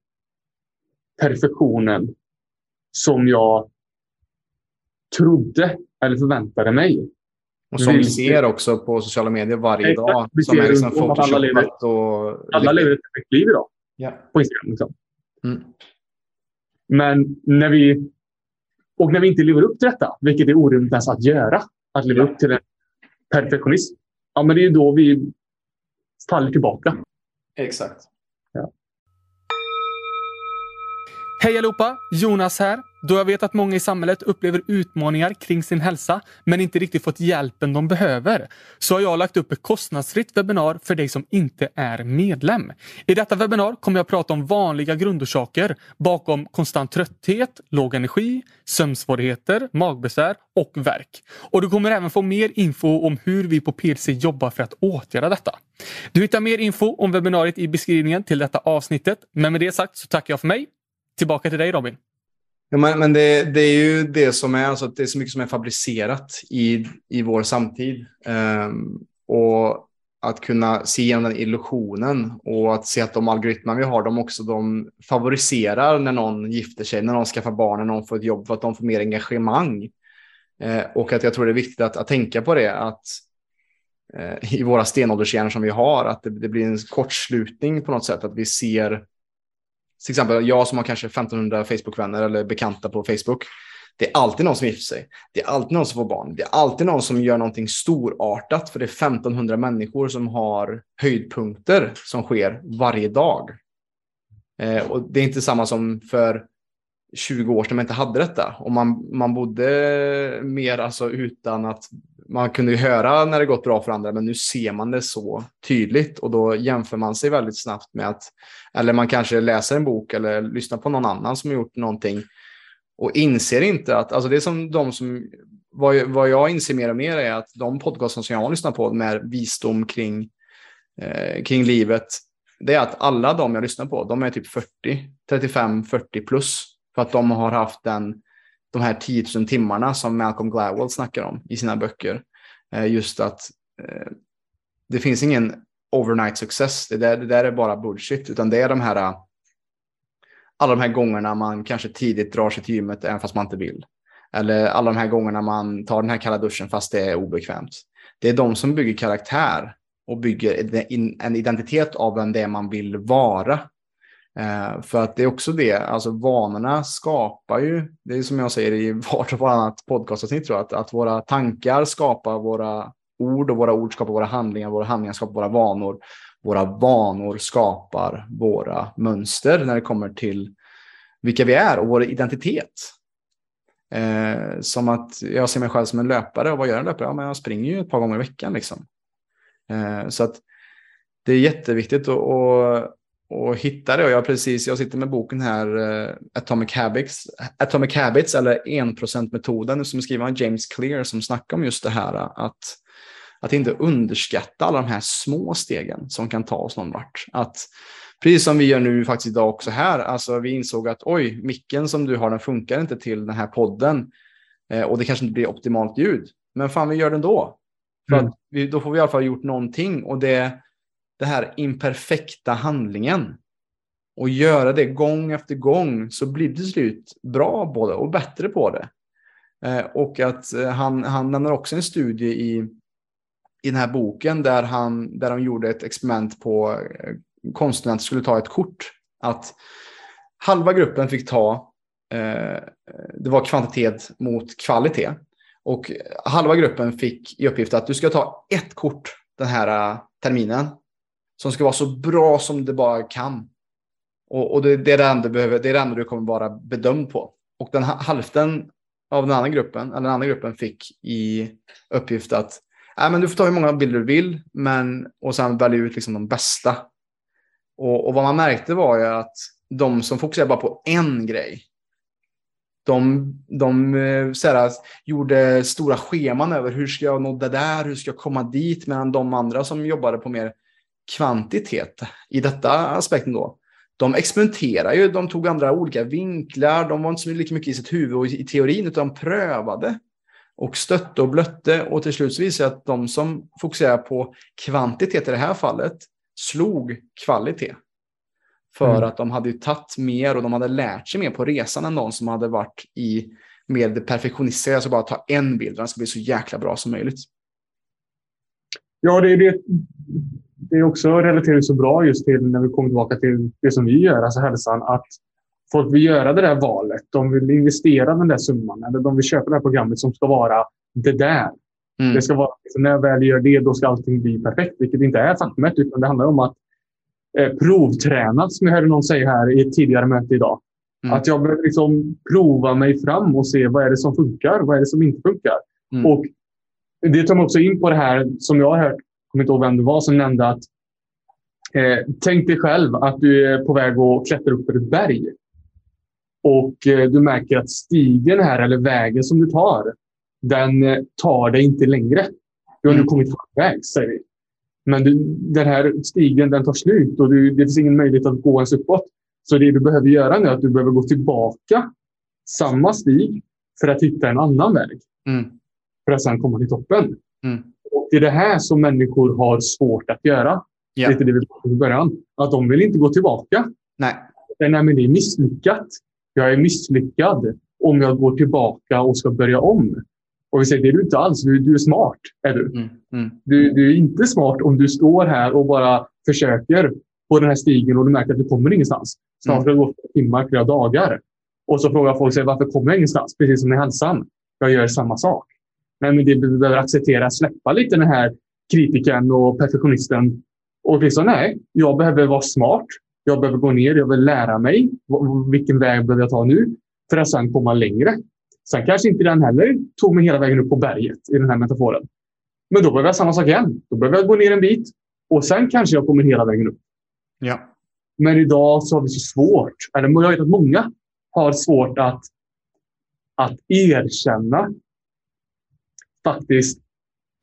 perfektionen som jag trodde eller förväntade mig. Och som vi ser också på sociala medier varje Exakt. dag. Som är liksom alla lever, och... alla lever ett perfekt liv idag. Ja. På Instagram. Liksom. Mm. Men när vi... Och när vi inte lever upp till detta, vilket är orimligt ens att göra, att leva upp till en perfektionism, ja, men det är då vi faller tillbaka. Exakt. Ja. Hej allihopa! Jonas här. Då jag vet att många i samhället upplever utmaningar kring sin hälsa men inte riktigt fått hjälpen de behöver så har jag lagt upp ett kostnadsfritt webbinar för dig som inte är medlem. I detta webbinar kommer jag prata om vanliga grundorsaker bakom konstant trötthet, låg energi, sömnsvårigheter, magbesvär och värk. Och du kommer även få mer info om hur vi på PLC jobbar för att åtgärda detta. Du hittar mer info om webbinariet i beskrivningen till detta avsnittet. Men med det sagt så tackar jag för mig Tillbaka till dig Robin. Ja, men, men det, det, är ju det som är, alltså det är så mycket som är fabricerat i, i vår samtid. Um, och att kunna se igenom den illusionen och att se att de algoritmer vi har, de också de favoriserar när någon gifter sig, när någon skaffar barn, när någon får ett jobb för att de får mer engagemang. Eh, och att jag tror det är viktigt att, att tänka på det, att eh, i våra stenåldershjärnor som vi har, att det, det, blir en kortslutning på något sätt, att vi ser till exempel jag som har kanske 1500 Facebook-vänner eller bekanta på Facebook. Det är alltid någon som gifter sig. Det är alltid någon som får barn. Det är alltid någon som gör någonting storartat för det är 1500 människor som har höjdpunkter som sker varje dag. Eh, och det är inte samma som för 20 år sedan man inte hade detta och man, man bodde mer alltså utan att man kunde ju höra när det gått bra för andra, men nu ser man det så tydligt och då jämför man sig väldigt snabbt med att, eller man kanske läser en bok eller lyssnar på någon annan som har gjort någonting och inser inte att, alltså det är som de som, vad, vad jag inser mer och mer är att de podcaster som jag har lyssnat på med visdom kring, eh, kring livet, det är att alla de jag lyssnar på, de är typ 40, 35, 40 plus. För att de har haft den de här 10 000 timmarna som Malcolm Gladwell snackar om i sina böcker. Eh, just att eh, det finns ingen overnight success. Det där, det där är bara bullshit, utan det är de här alla de här gångerna man kanske tidigt drar sig till gymmet även fast man inte vill. Eller alla de här gångerna man tar den här kalla duschen fast det är obekvämt. Det är de som bygger karaktär och bygger en identitet av vem det är man vill vara. Eh, för att det är också det, alltså vanorna skapar ju, det är som jag säger i vart och varannat podcastavsnitt tror jag, att, att våra tankar skapar våra ord och våra ord skapar våra handlingar, våra handlingar skapar våra vanor. Våra vanor skapar våra mönster när det kommer till vilka vi är och vår identitet. Eh, som att jag ser mig själv som en löpare och vad gör en löpare? Ja, men jag springer ju ett par gånger i veckan. Liksom. Eh, så att det är jätteviktigt att, att och hitta det. Och jag, precis, jag sitter med boken här, uh, Atomic, Habits, Atomic Habits eller 1%-metoden som är skriven av James Clear som snackar om just det här att, att inte underskatta alla de här små stegen som kan ta oss någon vart. Att, precis som vi gör nu faktiskt idag också här, alltså vi insåg att oj, micken som du har den funkar inte till den här podden eh, och det kanske inte blir optimalt ljud. Men fan, vi gör det ändå. För mm. vi, då får vi i alla fall gjort någonting och det den här imperfekta handlingen och göra det gång efter gång så blir det till slut bra på det och bättre på det. Eh, och att eh, han, han nämner också en studie i, i den här boken där, han, där de gjorde ett experiment på eh, konstnären att skulle ta ett kort. Att halva gruppen fick ta, eh, det var kvantitet mot kvalitet. Och halva gruppen fick i uppgift att du ska ta ett kort den här terminen som ska vara så bra som det bara kan. Och, och det, det, är det, enda behöver, det är det enda du kommer vara bedömd på. och den hälften av den andra gruppen, eller den andra gruppen fick i uppgift att äh, men du får ta hur många bilder du vill men, och sen välja ut liksom de bästa. Och, och vad man märkte var ju att de som fokuserade bara på en grej, de, de eh, såhär, gjorde stora scheman över hur ska jag nå det där, hur ska jag komma dit, medan de andra som jobbade på mer kvantitet i detta aspekten då, de experimenterade ju, de tog andra olika vinklar, de var inte så lika mycket i sitt huvud och i teorin, utan de prövade och stötte och blötte och till slut så visade att de som fokuserar på kvantitet i det här fallet slog kvalitet. För mm. att de hade tagit mer och de hade lärt sig mer på resan än någon som hade varit i med perfektionistiska, alltså bara ta en bild, den ska bli så jäkla bra som möjligt. Ja, det är, det, det är också relaterat så bra just till när vi kommer tillbaka till det som vi gör, alltså hälsan, att folk vill göra det där valet. De vill investera den där summan eller de vill köpa det här programmet som ska vara det där. Mm. Det ska vara, när jag väl gör det, då ska allting bli perfekt, vilket inte är faktumet, utan det handlar om att eh, provtränat, som jag hörde någon säga här i ett tidigare möte idag. Mm. Att jag behöver liksom prova mig fram och se vad är det som funkar, vad är det som inte funkar. Mm. Och Det tar mig också in på det här som jag har hört, kommer inte ihåg vem det var, som nämnde att eh, tänk dig själv att du är på väg att klättra upp för ett berg. Och eh, du märker att stigen här, eller vägen som du tar, den eh, tar dig inte längre. Du har nu mm. kommit halvvägs, säger vi. Men du, den här stigen den tar slut och du, det finns ingen möjlighet att gå ens uppåt. Så det du behöver göra nu är att du behöver gå tillbaka samma stig för att hitta en annan väg. Mm. För att sedan komma till toppen. Mm. Och det är det här som människor har svårt att göra. Det är det vi pratade i början. Att de vill inte gå tillbaka. Nej. Nej, men det är misslyckat. Jag är misslyckad om jag går tillbaka och ska börja om. Och vi säger, det är du inte alls. Du, du är smart. Är du. Mm, mm. du. Du är inte smart om du står här och bara försöker på den här stigen och du märker att du kommer ingenstans. Snart mm. har det gått timmar, flera dagar. Och så frågar folk sig, varför kommer jag ingenstans? Precis som i hälsan. Jag gör samma sak. Men det vi behöver acceptera, släppa lite den här kritiken och perfektionisten. Och liksom, nej, jag behöver vara smart. Jag behöver gå ner, jag vill lära mig. Vilken väg behöver jag ta nu? För att sedan komma längre. Sen kanske inte den heller tog mig hela vägen upp på berget i den här metaforen. Men då behöver jag samma sak igen. Då behöver jag gå ner en bit och sen kanske jag kommer hela vägen upp. Ja. Men idag så har vi så svårt, eller jag vet att många har svårt att, att erkänna faktiskt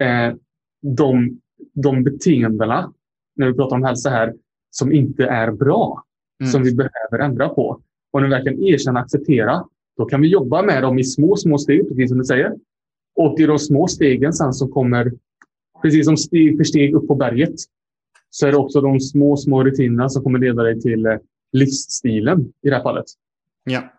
eh, de, de beteendena, när vi pratar om hälsa här, som inte är bra. Mm. Som vi behöver ändra på. Och när vi verkligen erkänna och acceptera då kan vi jobba med dem i små, små steg, precis som du säger. Och det är de små stegen sen som kommer, precis som steg för steg upp på berget, så är det också de små, små rutinerna som kommer leda dig till eh, livsstilen i det här fallet. Ja.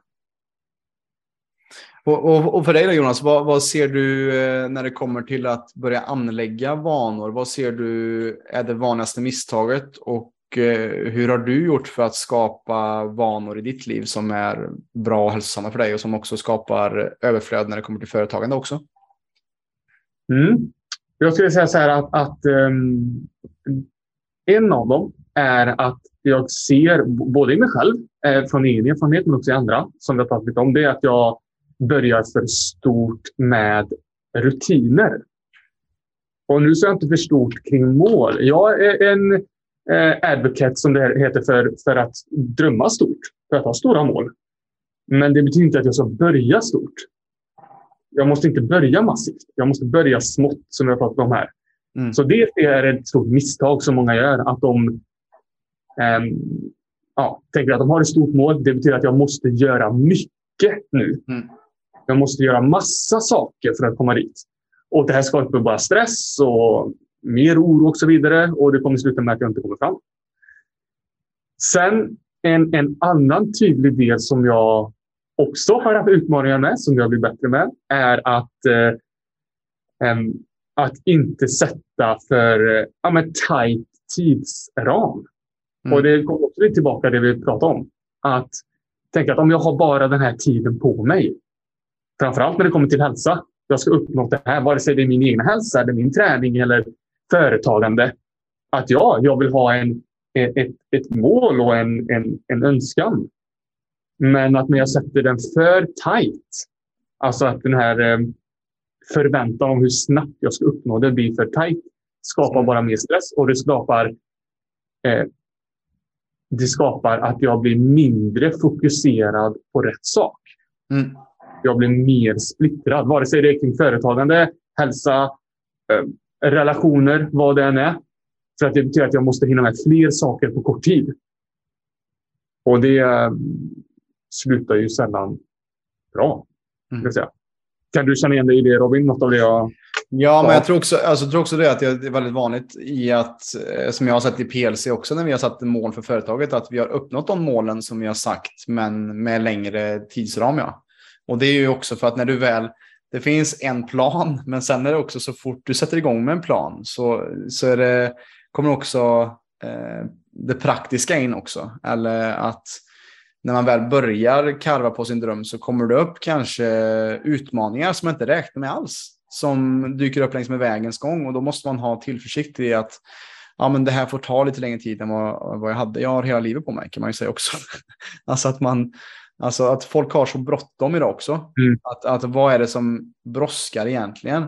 Och, och, och för dig då Jonas, vad, vad, ser du eh, när det kommer till att börja anlägga vanor? Vad ser du är det vanligaste misstaget och eh, hur har du gjort för att skapa vanor i ditt liv som är bra och hälsosamma för dig och som också skapar överflöd när det kommer till företagande också? Mm. Jag skulle säga så här att, att um, en av dem är att jag ser, både i mig själv, eh, från egen erfarenhet, men också i andra, som vi har pratat lite om, det är att jag börjar för stort med rutiner. Och nu är jag inte för stort kring mål. Jag är en eh, advocate, som det heter, för, för att drömma stort. För att ha stora mål. Men det betyder inte att jag ska börja stort. Jag måste inte börja massivt. Jag måste börja smått, som har pratat om här. Mm. Så det är ett stort misstag som många gör. Att de eh, ja, tänker att de har ett stort mål. Det betyder att jag måste göra mycket nu. Mm. Jag måste göra massa saker för att komma dit. Och det här skapar bara stress och mer oro och så vidare. Och det kommer sluta med att jag inte kommer fram. Sen en, en annan tydlig del som jag också har haft utmaningar med, som jag blir bättre med, är att, eh, att inte sätta för eh, men, tight tidsram. Mm. Och det kommer också tillbaka till det vi pratade om. Att tänka att om jag har bara den här tiden på mig, framförallt när det kommer till hälsa, jag ska uppnå det här, vare sig det är min egen hälsa, eller min träning eller företagande. Att ja, jag vill ha en, ett, ett mål och en, en, en önskan. Men att när jag sätter den för tight, alltså att den här eh, förväntan om hur snabbt jag ska uppnå det blir för tight, skapar bara mer stress och det skapar eh, det skapar att jag blir mindre fokuserad på rätt sak. Mm. Jag blir mer splittrad, vare sig det är kring företagande, hälsa, eh, relationer, vad det än är. För att det betyder att jag måste hinna med fler saker på kort tid. Och det eh, slutar ju sällan bra. Mm. Kan du känna igen dig i det Robin? Något av det jag Ja, men jag tror också, alltså, jag tror också det att det är väldigt vanligt i att, eh, som jag har sett i PLC också när vi har satt mål för företaget, att vi har uppnått de målen som vi har sagt, men med längre tidsram. Ja. Och det är ju också för att när du väl, det finns en plan, men sen är det också så fort du sätter igång med en plan så, så är det, kommer också eh, det praktiska in också. Eller att när man väl börjar karva på sin dröm så kommer det upp kanske utmaningar som man inte räknar med alls som dyker upp längs med vägens gång och då måste man ha tillförsikt i att ja, men det här får ta lite längre tid än vad, vad jag hade. Jag har hela livet på mig kan man ju säga också. alltså att man, alltså att folk har så bråttom idag också. Mm. Att, att vad är det som brådskar egentligen?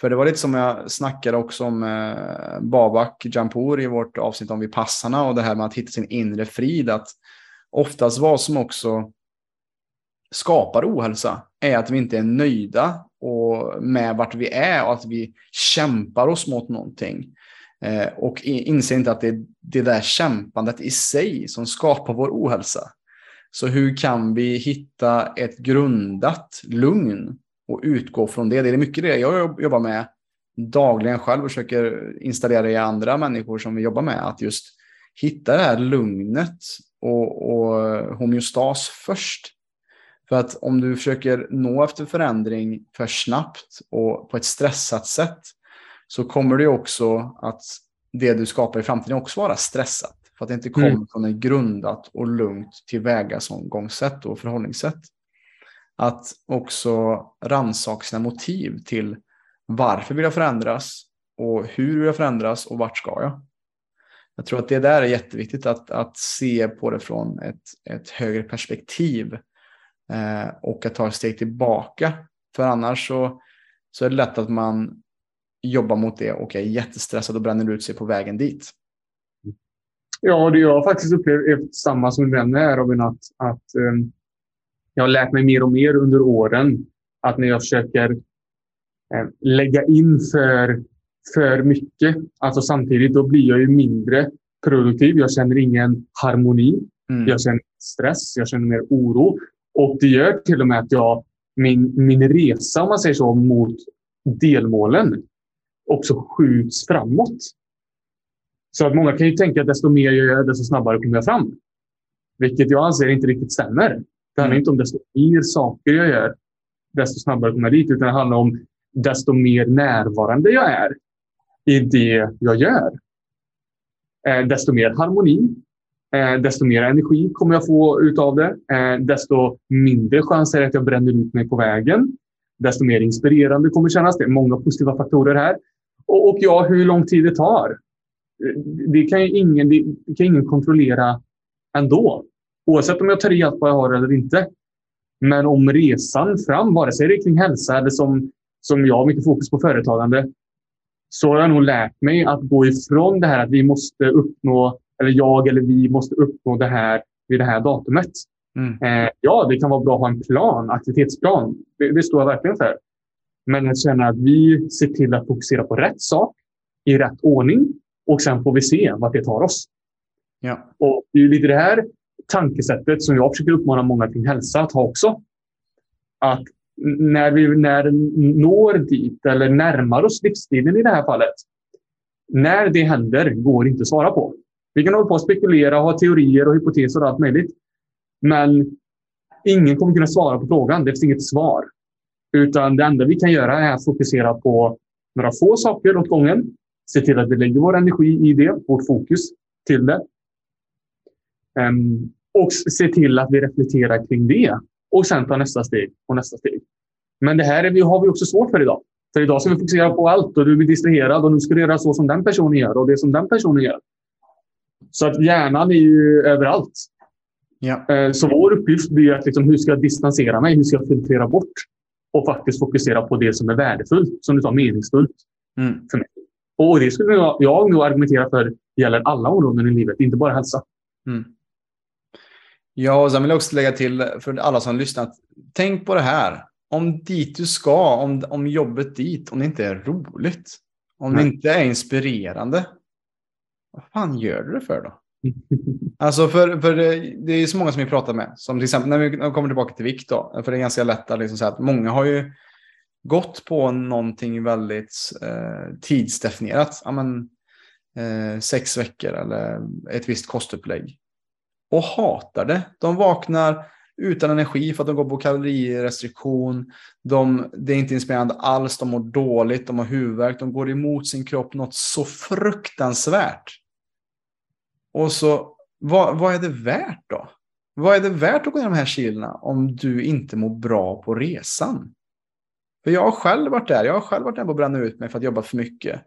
För det var lite som jag snackade också om eh, Babak Jampour i vårt avsnitt om Vipassarna och det här med att hitta sin inre frid. Att oftast vad som också skapar ohälsa är att vi inte är nöjda och med vart vi är och att vi kämpar oss mot någonting. Eh, och inser inte att det är det där kämpandet i sig som skapar vår ohälsa. Så hur kan vi hitta ett grundat lugn och utgå från det? Det är mycket det jag jobbar med dagligen själv och försöker installera i andra människor som vi jobbar med. Att just hitta det här lugnet och, och homeostas först. För att om du försöker nå efter förändring för snabbt och på ett stressat sätt så kommer det också att det du skapar i framtiden också vara stressat. För att det inte kommer mm. från ett grundat och lugnt tillvägagångssätt och förhållningssätt. Att också rannsaka sina motiv till varför vill jag förändras och hur vill jag förändras och vart ska jag? Jag tror att det där är jätteviktigt att, att se på det från ett, ett högre perspektiv eh, och att ta ett steg tillbaka. För annars så, så är det lätt att man jobbar mot det och är jättestressad och bränner ut sig på vägen dit. Ja, det jag faktiskt upplevt samma som du nämner Robin, att, att um, jag har lärt mig mer och mer under åren att när jag försöker eh, lägga in för, för mycket, alltså samtidigt, då blir jag ju mindre produktiv. Jag känner ingen harmoni. Mm. Jag känner stress, jag känner mer oro. Och det gör till och med att jag, min, min resa, om man säger så, mot delmålen också skjuts framåt. Så att många kan ju tänka att desto mer jag gör, desto snabbare kommer jag fram. Vilket jag anser inte riktigt stämmer. Det handlar mm. inte om desto mer saker jag gör, desto snabbare kommer jag dit. Utan det handlar om desto mer närvarande jag är i det jag gör. Eh, desto mer harmoni, eh, desto mer energi kommer jag få utav det. Eh, desto mindre chans är det att jag bränner ut mig på vägen. Desto mer inspirerande kommer kännas. Det är många positiva faktorer här. Och, och ja, hur lång tid det tar. Det kan ju ingen, det kan ingen kontrollera ändå. Oavsett om jag tar i allt vad jag har eller inte. Men om resan fram, vare sig det är kring hälsa eller som, som jag har mycket fokus på företagande, så har jag nog lärt mig att gå ifrån det här att vi måste uppnå eller jag eller vi måste uppnå det här vid det här datumet. Mm. Eh, ja, det kan vara bra att ha en plan, aktivitetsplan. Det, det står jag verkligen för. Men jag känner att vi ser till att fokusera på rätt sak i rätt ordning och sen får vi se vart det tar oss. Ja. Och Det är lite det här tankesättet som jag försöker uppmana många till hälsa att ha också. Att när vi när når dit eller närmar oss livsstilen i det här fallet. När det händer går inte att svara på. Vi kan hålla på och spekulera och ha teorier och hypoteser och allt möjligt. Men ingen kommer kunna svara på frågan. Det finns inget svar. Utan det enda vi kan göra är att fokusera på några få saker åt gången. Se till att vi lägger vår energi i det, vårt fokus till det. Um, och se till att vi reflekterar kring det. Och sen ta nästa steg och nästa steg. Men det här är har vi också svårt för idag. För idag ska vi fokusera på allt och du blir distraherad och nu ska du göra så som den personen gör och det som den personen gör. Så att hjärnan är ju överallt. Ja. Eh, Så vår uppgift blir att liksom, hur ska jag distansera mig? Hur ska jag filtrera bort? Och faktiskt fokusera på det som är värdefullt, som du tar meningsfullt. Mm. Och det skulle jag, jag nog argumentera för gäller alla områden i livet, inte bara hälsa. Mm. Ja, och sen vill jag också lägga till för alla som lyssnar. att Tänk på det här. Om dit du ska, om, om jobbet dit, om det inte är roligt, om det Nej. inte är inspirerande. Vad fan gör du det för då? Alltså för, för det, det är så många som vi pratar med. Som till exempel när vi när vi kommer tillbaka till vikt då. För det är ganska lätt att liksom säga att många har ju gått på någonting väldigt eh, tidsdefinierat. Ja, men, eh, sex veckor eller ett visst kostupplägg. Och hatar det. De vaknar utan energi för att de går på kalorirestriktion. De, det är inte inspirerande alls. De mår dåligt, de har huvudvärk, de går emot sin kropp något så fruktansvärt. Och så, vad, vad är det värt då? Vad är det värt att gå ner de här kilorna om du inte mår bra på resan? För jag har själv varit där. Jag har själv varit där på att bränna ut mig för att jobba för mycket.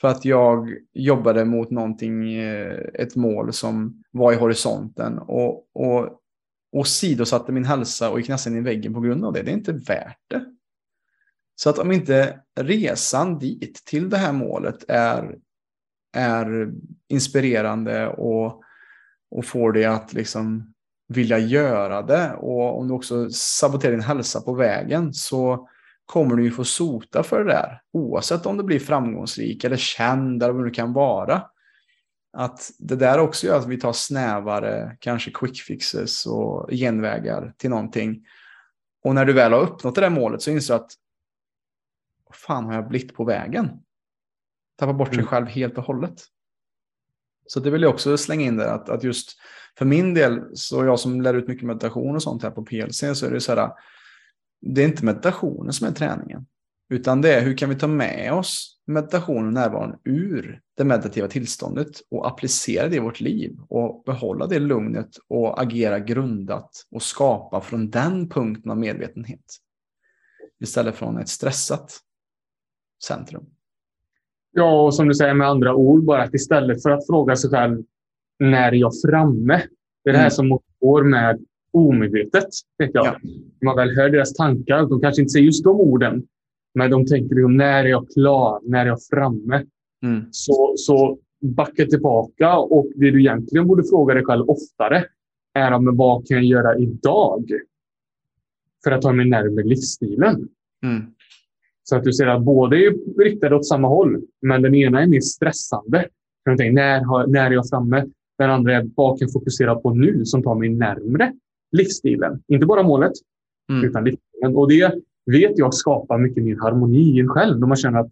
För att jag jobbade mot någonting, eh, ett mål som var i horisonten och, och, och sidosatte min hälsa och gick nästan in i väggen på grund av det. Det är inte värt det. Så att om inte resan dit till det här målet är, är inspirerande och, och får dig att liksom vilja göra det och om du också saboterar din hälsa på vägen så kommer du ju få sota för det där. Oavsett om du blir framgångsrik eller känd eller vad det kan vara. Att det där också gör att vi tar snävare, kanske quick fixes och genvägar till någonting. Och när du väl har uppnått det där målet så inser du att vad fan har jag blivit på vägen? Tappar bort sig Mm. själv helt och hållet. Så det vill jag också slänga in där att, att just för min del, så jag som lär ut mycket meditation och sånt här på PLC så är det så här, det är inte meditationen som är träningen. Utan det är hur kan vi ta med oss meditationen och närvaron ur det meditativa tillståndet och applicera det i vårt liv och behålla det lugnet och agera grundat och skapa från den punkten av medvetenhet. Istället från ett stressat centrum. Ja, och som du säger med andra ord, bara att istället för att fråga sig själv när är jag framme? Det är det här Mm. som går med omedvetet. Vet jag. Ja. Man väl hör deras tankar, de kanske inte säger just de orden, men de tänker liksom, när är jag klar? När är jag framme? Mm. Så, så backa tillbaka och det du egentligen borde fråga dig själv oftare är men vad kan jag göra idag för att ta mig närmare livsstilen? Mm. Så att du ser att båda är riktade åt samma håll, men den ena är mer stressande. Tänker, när, har, när är jag framme? Den andra är vad kan jag fokusera på nu som tar mig närmre livsstilen? Inte bara målet, Mm. utan livsstilen. Och det vet jag skapar mycket mer harmoni i en själv. Då man känner att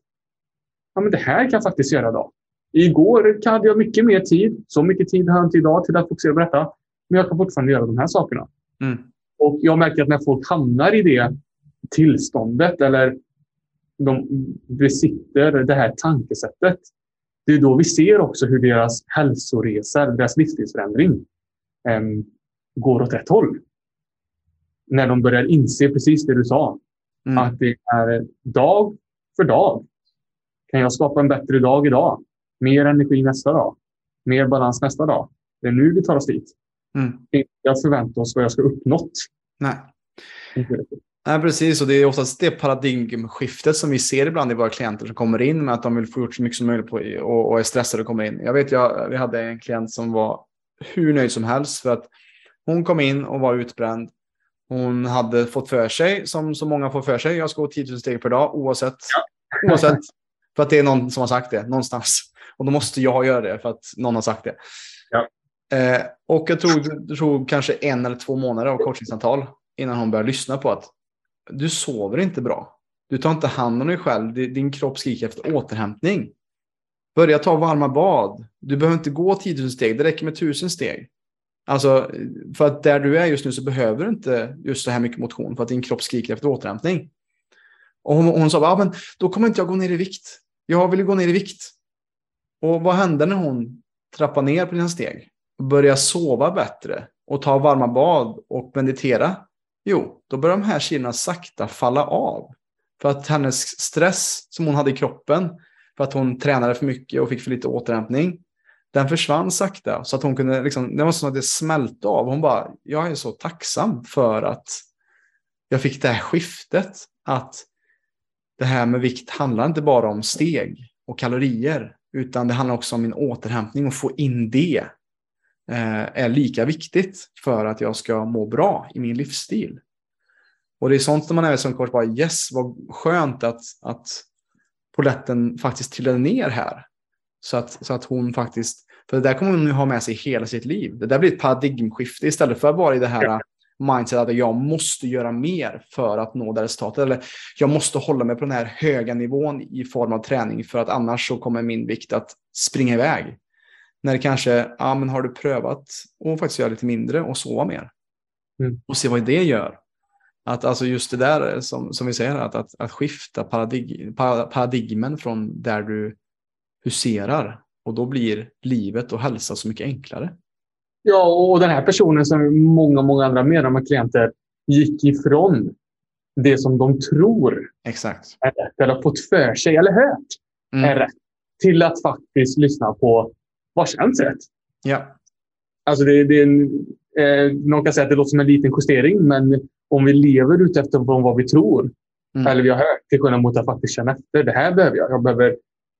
ja, men det här kan jag faktiskt göra idag. Igår hade jag mycket mer tid. Så mycket tid har jag inte idag till att fokusera på detta. Men jag kan fortfarande göra de här sakerna. Mm. Och jag märker att när folk hamnar i det tillståndet eller de besitter det här tankesättet. Det är då vi ser också hur deras hälsoresa, eller deras livsstilsförändring em, går åt rätt håll. När de börjar inse precis det du sa. Mm. Att det är dag för dag. Kan jag skapa en bättre dag idag? Mer energi nästa dag. Mer balans nästa dag. Det är nu vi tar oss dit. Mm. Inte att förvänta oss vad jag ska uppnått. Nej. Nej, precis. Och det är oftast det paradigmskiftet som vi ser ibland i våra klienter som kommer in med att de vill få gjort så mycket som möjligt på, och, och är stressade och kommer in. Jag vet, jag, vi hade en klient som var hur nöjd som helst för att hon kom in och var utbränd. Hon hade fått för sig, som så många får för sig, jag ska gå 10 000 steg per dag oavsett. oavsett för att det är någon som har sagt det någonstans. Och då måste jag göra det för att någon har sagt det. Ja. Eh, och jag tror, jag tror kanske en eller två månader av coachingsamtal innan hon börjar lyssna på att du sover inte bra. Du tar inte hand om dig själv. Di- Din kropp skriker efter återhämtning. Börja ta varma bad. Du behöver inte gå 10 000 steg. Det räcker med 1000 steg. Alltså, för att där du är just nu så behöver du inte just så här mycket motion för att din kropp skriker efter återhämtning. Och hon, hon sa, ah, men då kommer inte jag gå ner i vikt. Jag vill gå ner i vikt. Och vad hände när hon trappade ner på dina steg? började sova bättre och ta varma bad och meditera. Jo, då börjar de här kilona sakta falla av. För att hennes stress som hon hade i kroppen, för att hon tränade för mycket och fick för lite återhämtning, den försvann sakta. Så att hon kunde, liksom, det var som att det smälte av. Hon bara, jag är så tacksam för att jag fick det här skiftet. Att det här med vikt handlar inte bara om steg och kalorier. Utan det handlar också om min återhämtning och få in det eh, är lika viktigt för att jag ska må bra i min livsstil. Och det är sånt som man är som coach bara yes, vad skönt att, att poletten faktiskt trillade ner här. Så att, så att hon faktiskt, för det där kommer hon nu ha med sig hela sitt liv. Det där blir ett paradigmskifte istället för att vara i det här mindset att jag måste göra mer för att nå det resultatet. Eller jag måste hålla mig på den här höga nivån i form av träning för att annars så kommer min vikt att springa iväg. När det kanske, ja men har du prövat att faktiskt göra lite mindre och sova mer? Mm. Och se vad det gör. Att alltså just det där som, som vi säger, att, att, att skifta paradig, paradigmen från där du huserar och då blir livet och hälsa så mycket enklare. Ja, och den här personen som många, många andra medlemmar klienter gick ifrån det som de tror Exakt. är rätt, eller har fått för sig eller hört mm. är rätt, till att faktiskt lyssna på vad känns rätt. Ja. Alltså det, det är en, eh, någon kan säga att det låter som en liten justering, men om vi lever utefter vad vi tror mm. eller vi har hört, till skillnad mot att faktiskt känna efter. Det här behöver jag. Jag behöver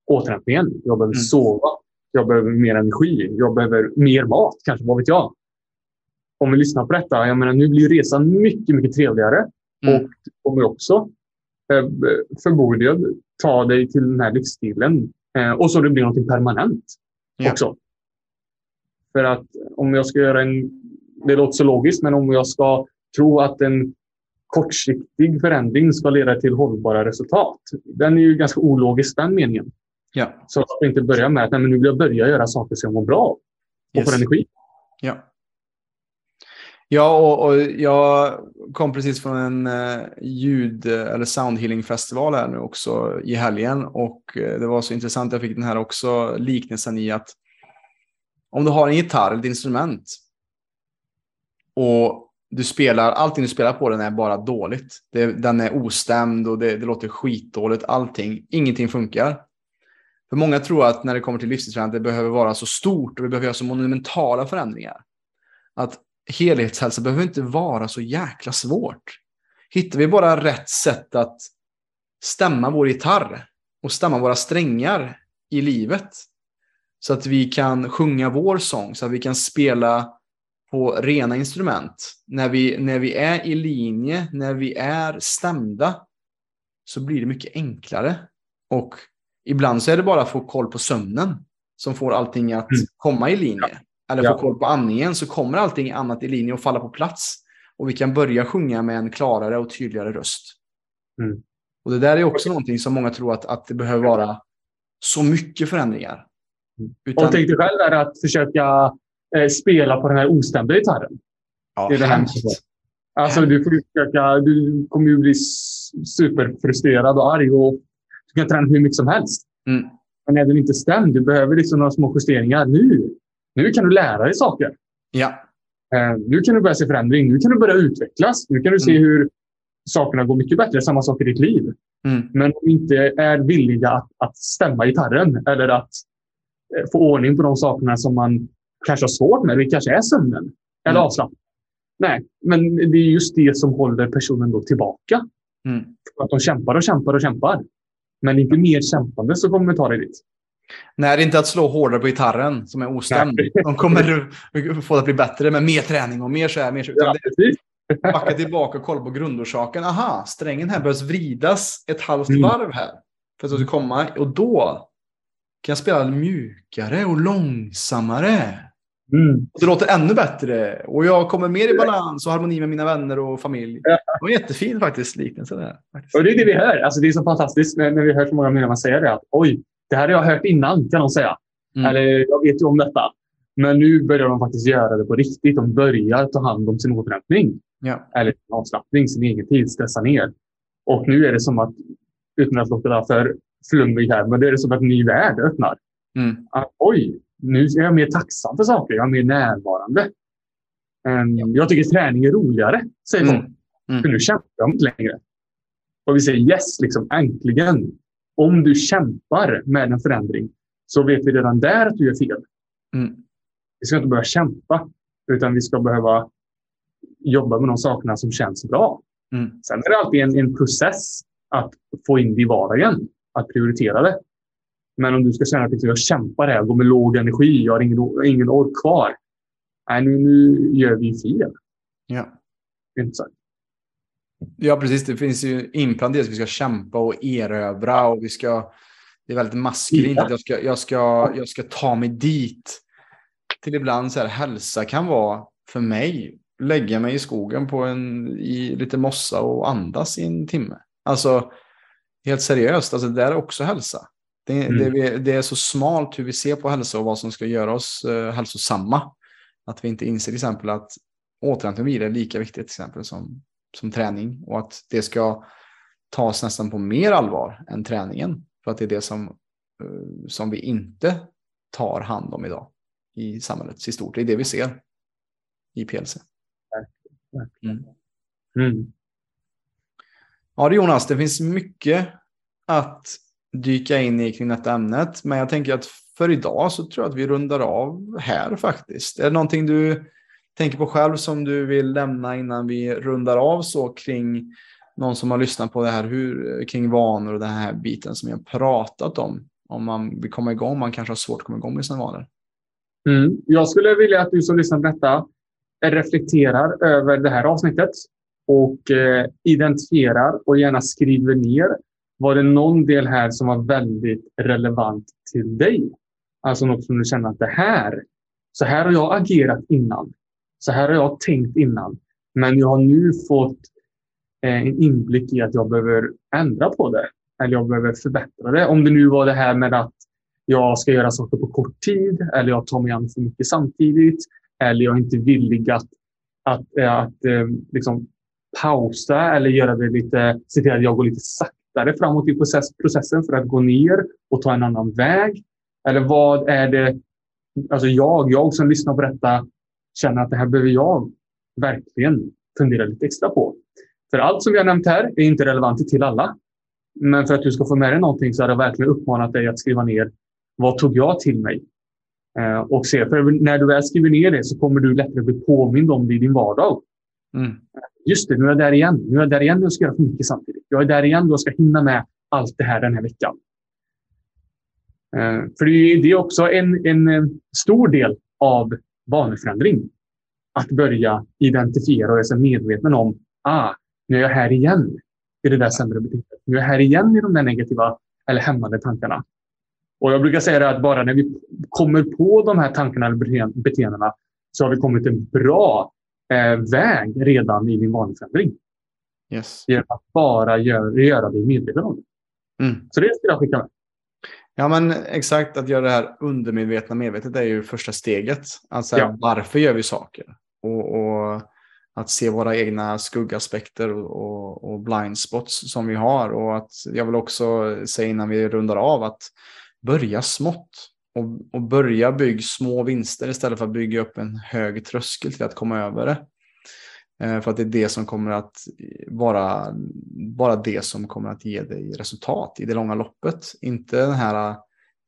återhämtningen. Jag behöver mm. sova. Jag behöver mer energi. Jag behöver mer mat, kanske. Vad vet jag? Om vi lyssnar på detta. Jag menar, nu blir resan mycket, mycket trevligare. Mm. Och du kommer också eh, förmodligen ta dig till den här livsstilen. Eh, och så det blir något permanent ja. också. För att om jag ska göra en... Det låter så logiskt, men om jag ska tro att en kortsiktig förändring ska leda till hållbara resultat. Den är ju ganska ologisk den meningen. Ja. Så att inte börja med att nej, men nu vill jag börja göra saker som jag mår bra och yes. får energi. Ja. Ja, och, och, jag kom precis från en uh, ljud eller soundhealing festival här nu också i helgen och uh, det var så intressant. Jag fick den här också liknelsen i att om du har en gitarr, ett instrument och du spelar, allting du spelar på den är bara dåligt. Det, den är ostämd och det, det låter skitdåligt. Allting, ingenting funkar. För många tror att när det kommer till livsstilsträning, det behöver vara så stort och vi behöver göra så monumentala förändringar. Att helhetshälsa behöver inte vara så jäkla svårt. Hittar vi bara rätt sätt att stämma vår gitarr och stämma våra strängar i livet så att vi kan sjunga vår sång, så att vi kan spela på rena instrument. När vi, när vi är i linje, när vi är stämda, så blir det mycket enklare. Och ibland så är det bara att få koll på sömnen som får allting att mm. komma i linje. Ja. Eller få ja. koll på andningen så kommer allting annat i linje och falla på plats. Och vi kan börja sjunga med en klarare och tydligare röst. Mm. Och det där är också någonting som många tror att, att det behöver vara så mycket förändringar. Mm. Utan... Och tänk dig själv är att försöka eh, spela på den här ostämda gitarren. Ja, det är det hemskt. Alltså, du, får försöka, du kommer ju bli superfrustrerad och arg och du kan träna hur mycket som helst. Mm. Men är den inte stämd, du behöver liksom några små justeringar nu. Nu kan du lära dig saker. Ja. Eh, nu kan du börja se förändring. Nu kan du börja utvecklas. Nu kan du se mm. hur sakerna går mycket bättre. Samma sak i ditt liv. Mm. Men om du inte är villiga att, att stämma gitarren eller att eh, få ordning på de sakerna som man kanske har svårt med. Det kanske är sömnen eller mm. avslappning. Nej, men det är just det som håller personen då tillbaka. Mm. Att de kämpar och kämpar och kämpar. Men inte mer kämpande så kommer vi ta det dit. Nej, det är inte att slå hårdare på gitarren som är ostämd. De kommer få det att bli bättre med mer träning och mer så här. Mer så. Ja, backa tillbaka och kolla på grundorsaken. Aha, strängen här behövs vridas ett halvt mm. varv här. För att det ska komma. Och då kan jag spela mjukare och långsammare. Mm. Det låter ännu bättre och jag kommer mer i balans och harmoni med mina vänner och familj. Ja. Det var jättefin faktiskt liknelse där. Faktiskt. Och det är det vi hör. Alltså, det är så fantastiskt när, när vi hör så många medlemmar säga det. Att, Oj, det här har jag hört innan kan de säga. Mm. Eller jag vet ju om detta. Men nu börjar de faktiskt göra det på riktigt. De börjar ta hand om sin återhämtning. Ja. Eller sin avslappning, sin egen tid, stressa ner. Och nu är det som att, utan att låta för flummig här, men det är som att en ny värld öppnar. Mm. Att, oj, nu är jag mer tacksam för saker. Jag är mer närvarande. Um, jag tycker träning är roligare, säger mm. folk. Mm. För nu kämpar jag inte längre. Och vi säger yes, liksom, äntligen. Om du kämpar med en förändring så vet vi redan där att du gör fel. Mm. Vi ska inte behöva kämpa, utan vi ska behöva jobba med de sakerna som känns bra. Mm. Sen är det alltid en, en process att få in det i vardagen, att prioritera det. Men om du ska känna att jag kämpar här, går med låg energi, jag har ingen, ingen ork kvar. Nej, nu, nu gör vi fel. Ja. Inte sagt. Ja, precis. Det finns ju inplanterat att vi ska kämpa och erövra och vi ska... Det är väldigt maskulint Ja. att jag ska, jag, ska, jag ska ta mig dit. Till ibland så här, hälsa kan vara för mig, lägga mig i skogen på en, i lite mossa och andas i en timme. Alltså, helt seriöst, alltså, det är också hälsa. Det, Mm. det, det är så smalt hur vi ser på hälsa och vad som ska göra oss eh, hälsosamma. Att vi inte inser till exempel att återhämtning och vila är lika viktigt till exempel som, som träning och att det ska tas nästan på mer allvar än träningen. För att det är det som, eh, som vi inte tar hand om idag i samhället i stort. Det är det vi ser i PLC. Mm. Mm. Ja, Jonas, det finns mycket att dyka in i kring detta ämnet. Men jag tänker att för idag så tror jag att vi rundar av här faktiskt. Är det någonting du tänker på själv som du vill lämna innan vi rundar av så kring någon som har lyssnat på det här hur, kring vanor och den här biten som jag pratat om? Om man vill komma igång, man kanske har svårt att komma igång med sina vanor. Mm. Jag skulle vilja att du som lyssnar på detta reflekterar över det här avsnittet och eh, identifierar och gärna skriver ner. Var det någon del här som var väldigt relevant till dig? Alltså något som du känner att det här, så här har jag agerat innan. Så här har jag tänkt innan. Men jag har nu fått eh, en inblick i att jag behöver ändra på det. Eller jag behöver förbättra det. Om det nu var det här med att jag ska göra saker på kort tid eller jag tar mig an för mycket samtidigt. Eller jag är inte villig att, att, eh, att eh, liksom pausa eller göra det lite, se till att jag går lite sakta lättare framåt i process, processen för att gå ner och ta en annan väg. Eller vad är det, alltså jag, jag som lyssnar på detta känner att det här behöver jag verkligen fundera lite extra på. För allt som vi har nämnt här är inte relevant till alla. Men för att du ska få med dig någonting så har jag verkligen uppmanat dig att skriva ner vad tog jag till mig? Eh, och se, för när du väl skriver ner det så kommer du lättare bli påmind om det i din vardag. Mm. Just det, nu är jag där igen. Nu är jag där igen och jag ska göra för mycket samtidigt. Jag är där igen och jag ska hinna med allt det här den här veckan. Eh, för det är också en, en eh, stor del av vaneförändring. Att börja identifiera och vara medveten om, ah, nu är jag här igen i det där sämre beteendet. Nu är jag här igen i de där negativa eller hämmande tankarna. Och jag brukar säga att bara när vi kommer på de här tankarna eller beteendena så har vi kommit en bra eh, väg redan i din vaneförändring. Yes. Genom att bara göra, göra dig medveten om det. Mm. Så det skulle jag skicka med. Ja, men exakt. Att göra det här undermedvetna medvetet är ju första steget. Alltså, Ja. Varför gör vi saker? Och, och att se våra egna skuggaspekter och, och, och blind spots som vi har. Och att jag vill också säga innan vi rundar av att börja smått. Och, och börja bygga små vinster istället för att bygga upp en hög tröskel till att komma över det. Eh, För att det är det som kommer att vara bara det som kommer att ge dig resultat i det långa loppet. Inte den här eh,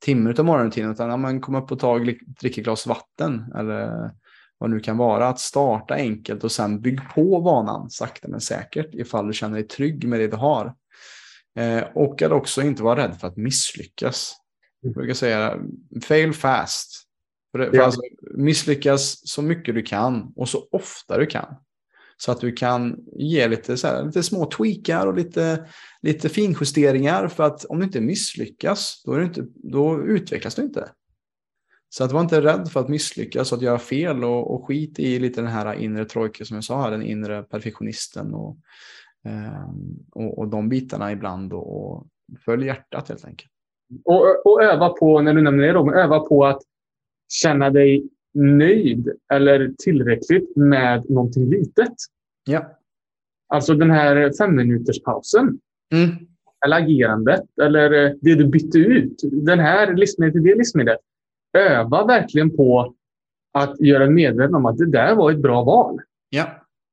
timmen av morgonrutinen utan ja, man kommer upp och ta gl- dricka glas vatten eller vad det nu kan vara. Att starta enkelt och sen bygg på vanan sakta men säkert ifall du känner dig trygg med det du har. Eh, och att också inte vara rädd för att misslyckas. Jag brukar säga fail fast. För det, för Ja. alltså, misslyckas så mycket du kan och så ofta du kan. Så att du kan ge lite, så här, lite små tweakar och lite, lite finjusteringar. För att om du inte misslyckas, då, är du inte, då utvecklas du inte. Så att var inte rädd för att misslyckas och att göra fel och, och skit i lite den här inre trojken som jag sa här, den inre perfektionisten och, eh, och, och de bitarna ibland och, och följ hjärtat helt enkelt. Och, och öva på, när du nämner det, då, öva på att känna dig nöjd eller tillräckligt med någonting litet. Ja. Alltså den här fem minuters pausen Mm. eller agerandet eller eh, det du bytte ut. Den här livsmedlet till det livsmedlet. Öva verkligen på att göra dig medveten om att det där var ett bra val. Ja.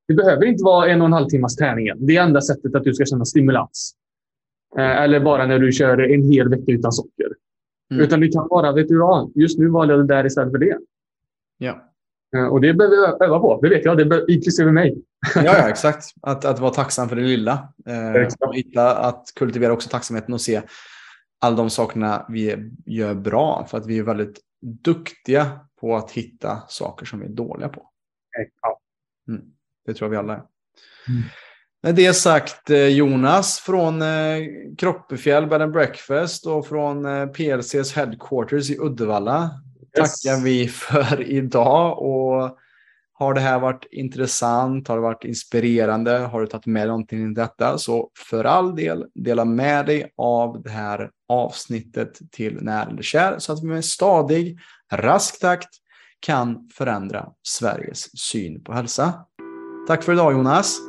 Det behöver inte vara en och en halv timmas träning. Det är enda sättet att du ska känna stimulans. Eh, Eller bara när du kör en hel vecka utan socker. Mm. Utan det kan vara, vet du vad, just nu valde jag det där istället för det. Ja. Eh, och det behöver jag öva på. Det vet jag, det be- inklusive mig. ja, ja, exakt. Att, att vara tacksam för det lilla. Eh, att kultivera också tacksamheten och se alla de sakerna vi gör bra. För att vi är väldigt duktiga på att hitta saker som vi är dåliga på. Ja. Mm. Det tror jag vi alla är. Mm. Med det sagt eh, Jonas från eh, Kroppefjäll Bed and Breakfast och från eh, PLCs headquarters i Uddevalla yes. tackar vi för idag. Och har det här varit intressant? Har det varit inspirerande? Har du tagit med någonting i detta? Så för all del, dela med dig av det här avsnittet till när eller kär så att vi med stadig, rask takt kan förändra Sveriges syn på hälsa. Tack för idag Jonas.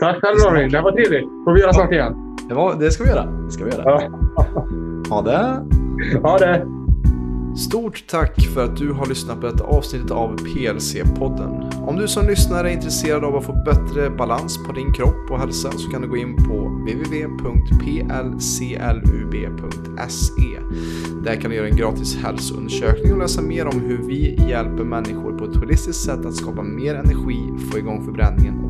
Tack själv Robin. Det var trevligt. Får vi göra snart igen. Det, var, det ska vi göra. Det ska vi göra. Ja. Ha det. Ha det. Stort tack för att du har lyssnat på detta avsnittet av PLC-podden. Om du som lyssnare är intresserad av att få bättre balans på din kropp och hälsa så kan du gå in på www.plclub.se. Där kan du göra en gratis hälsoundersökning och läsa mer om hur vi hjälper människor på ett holistiskt sätt att skapa mer energi, få igång förbränningen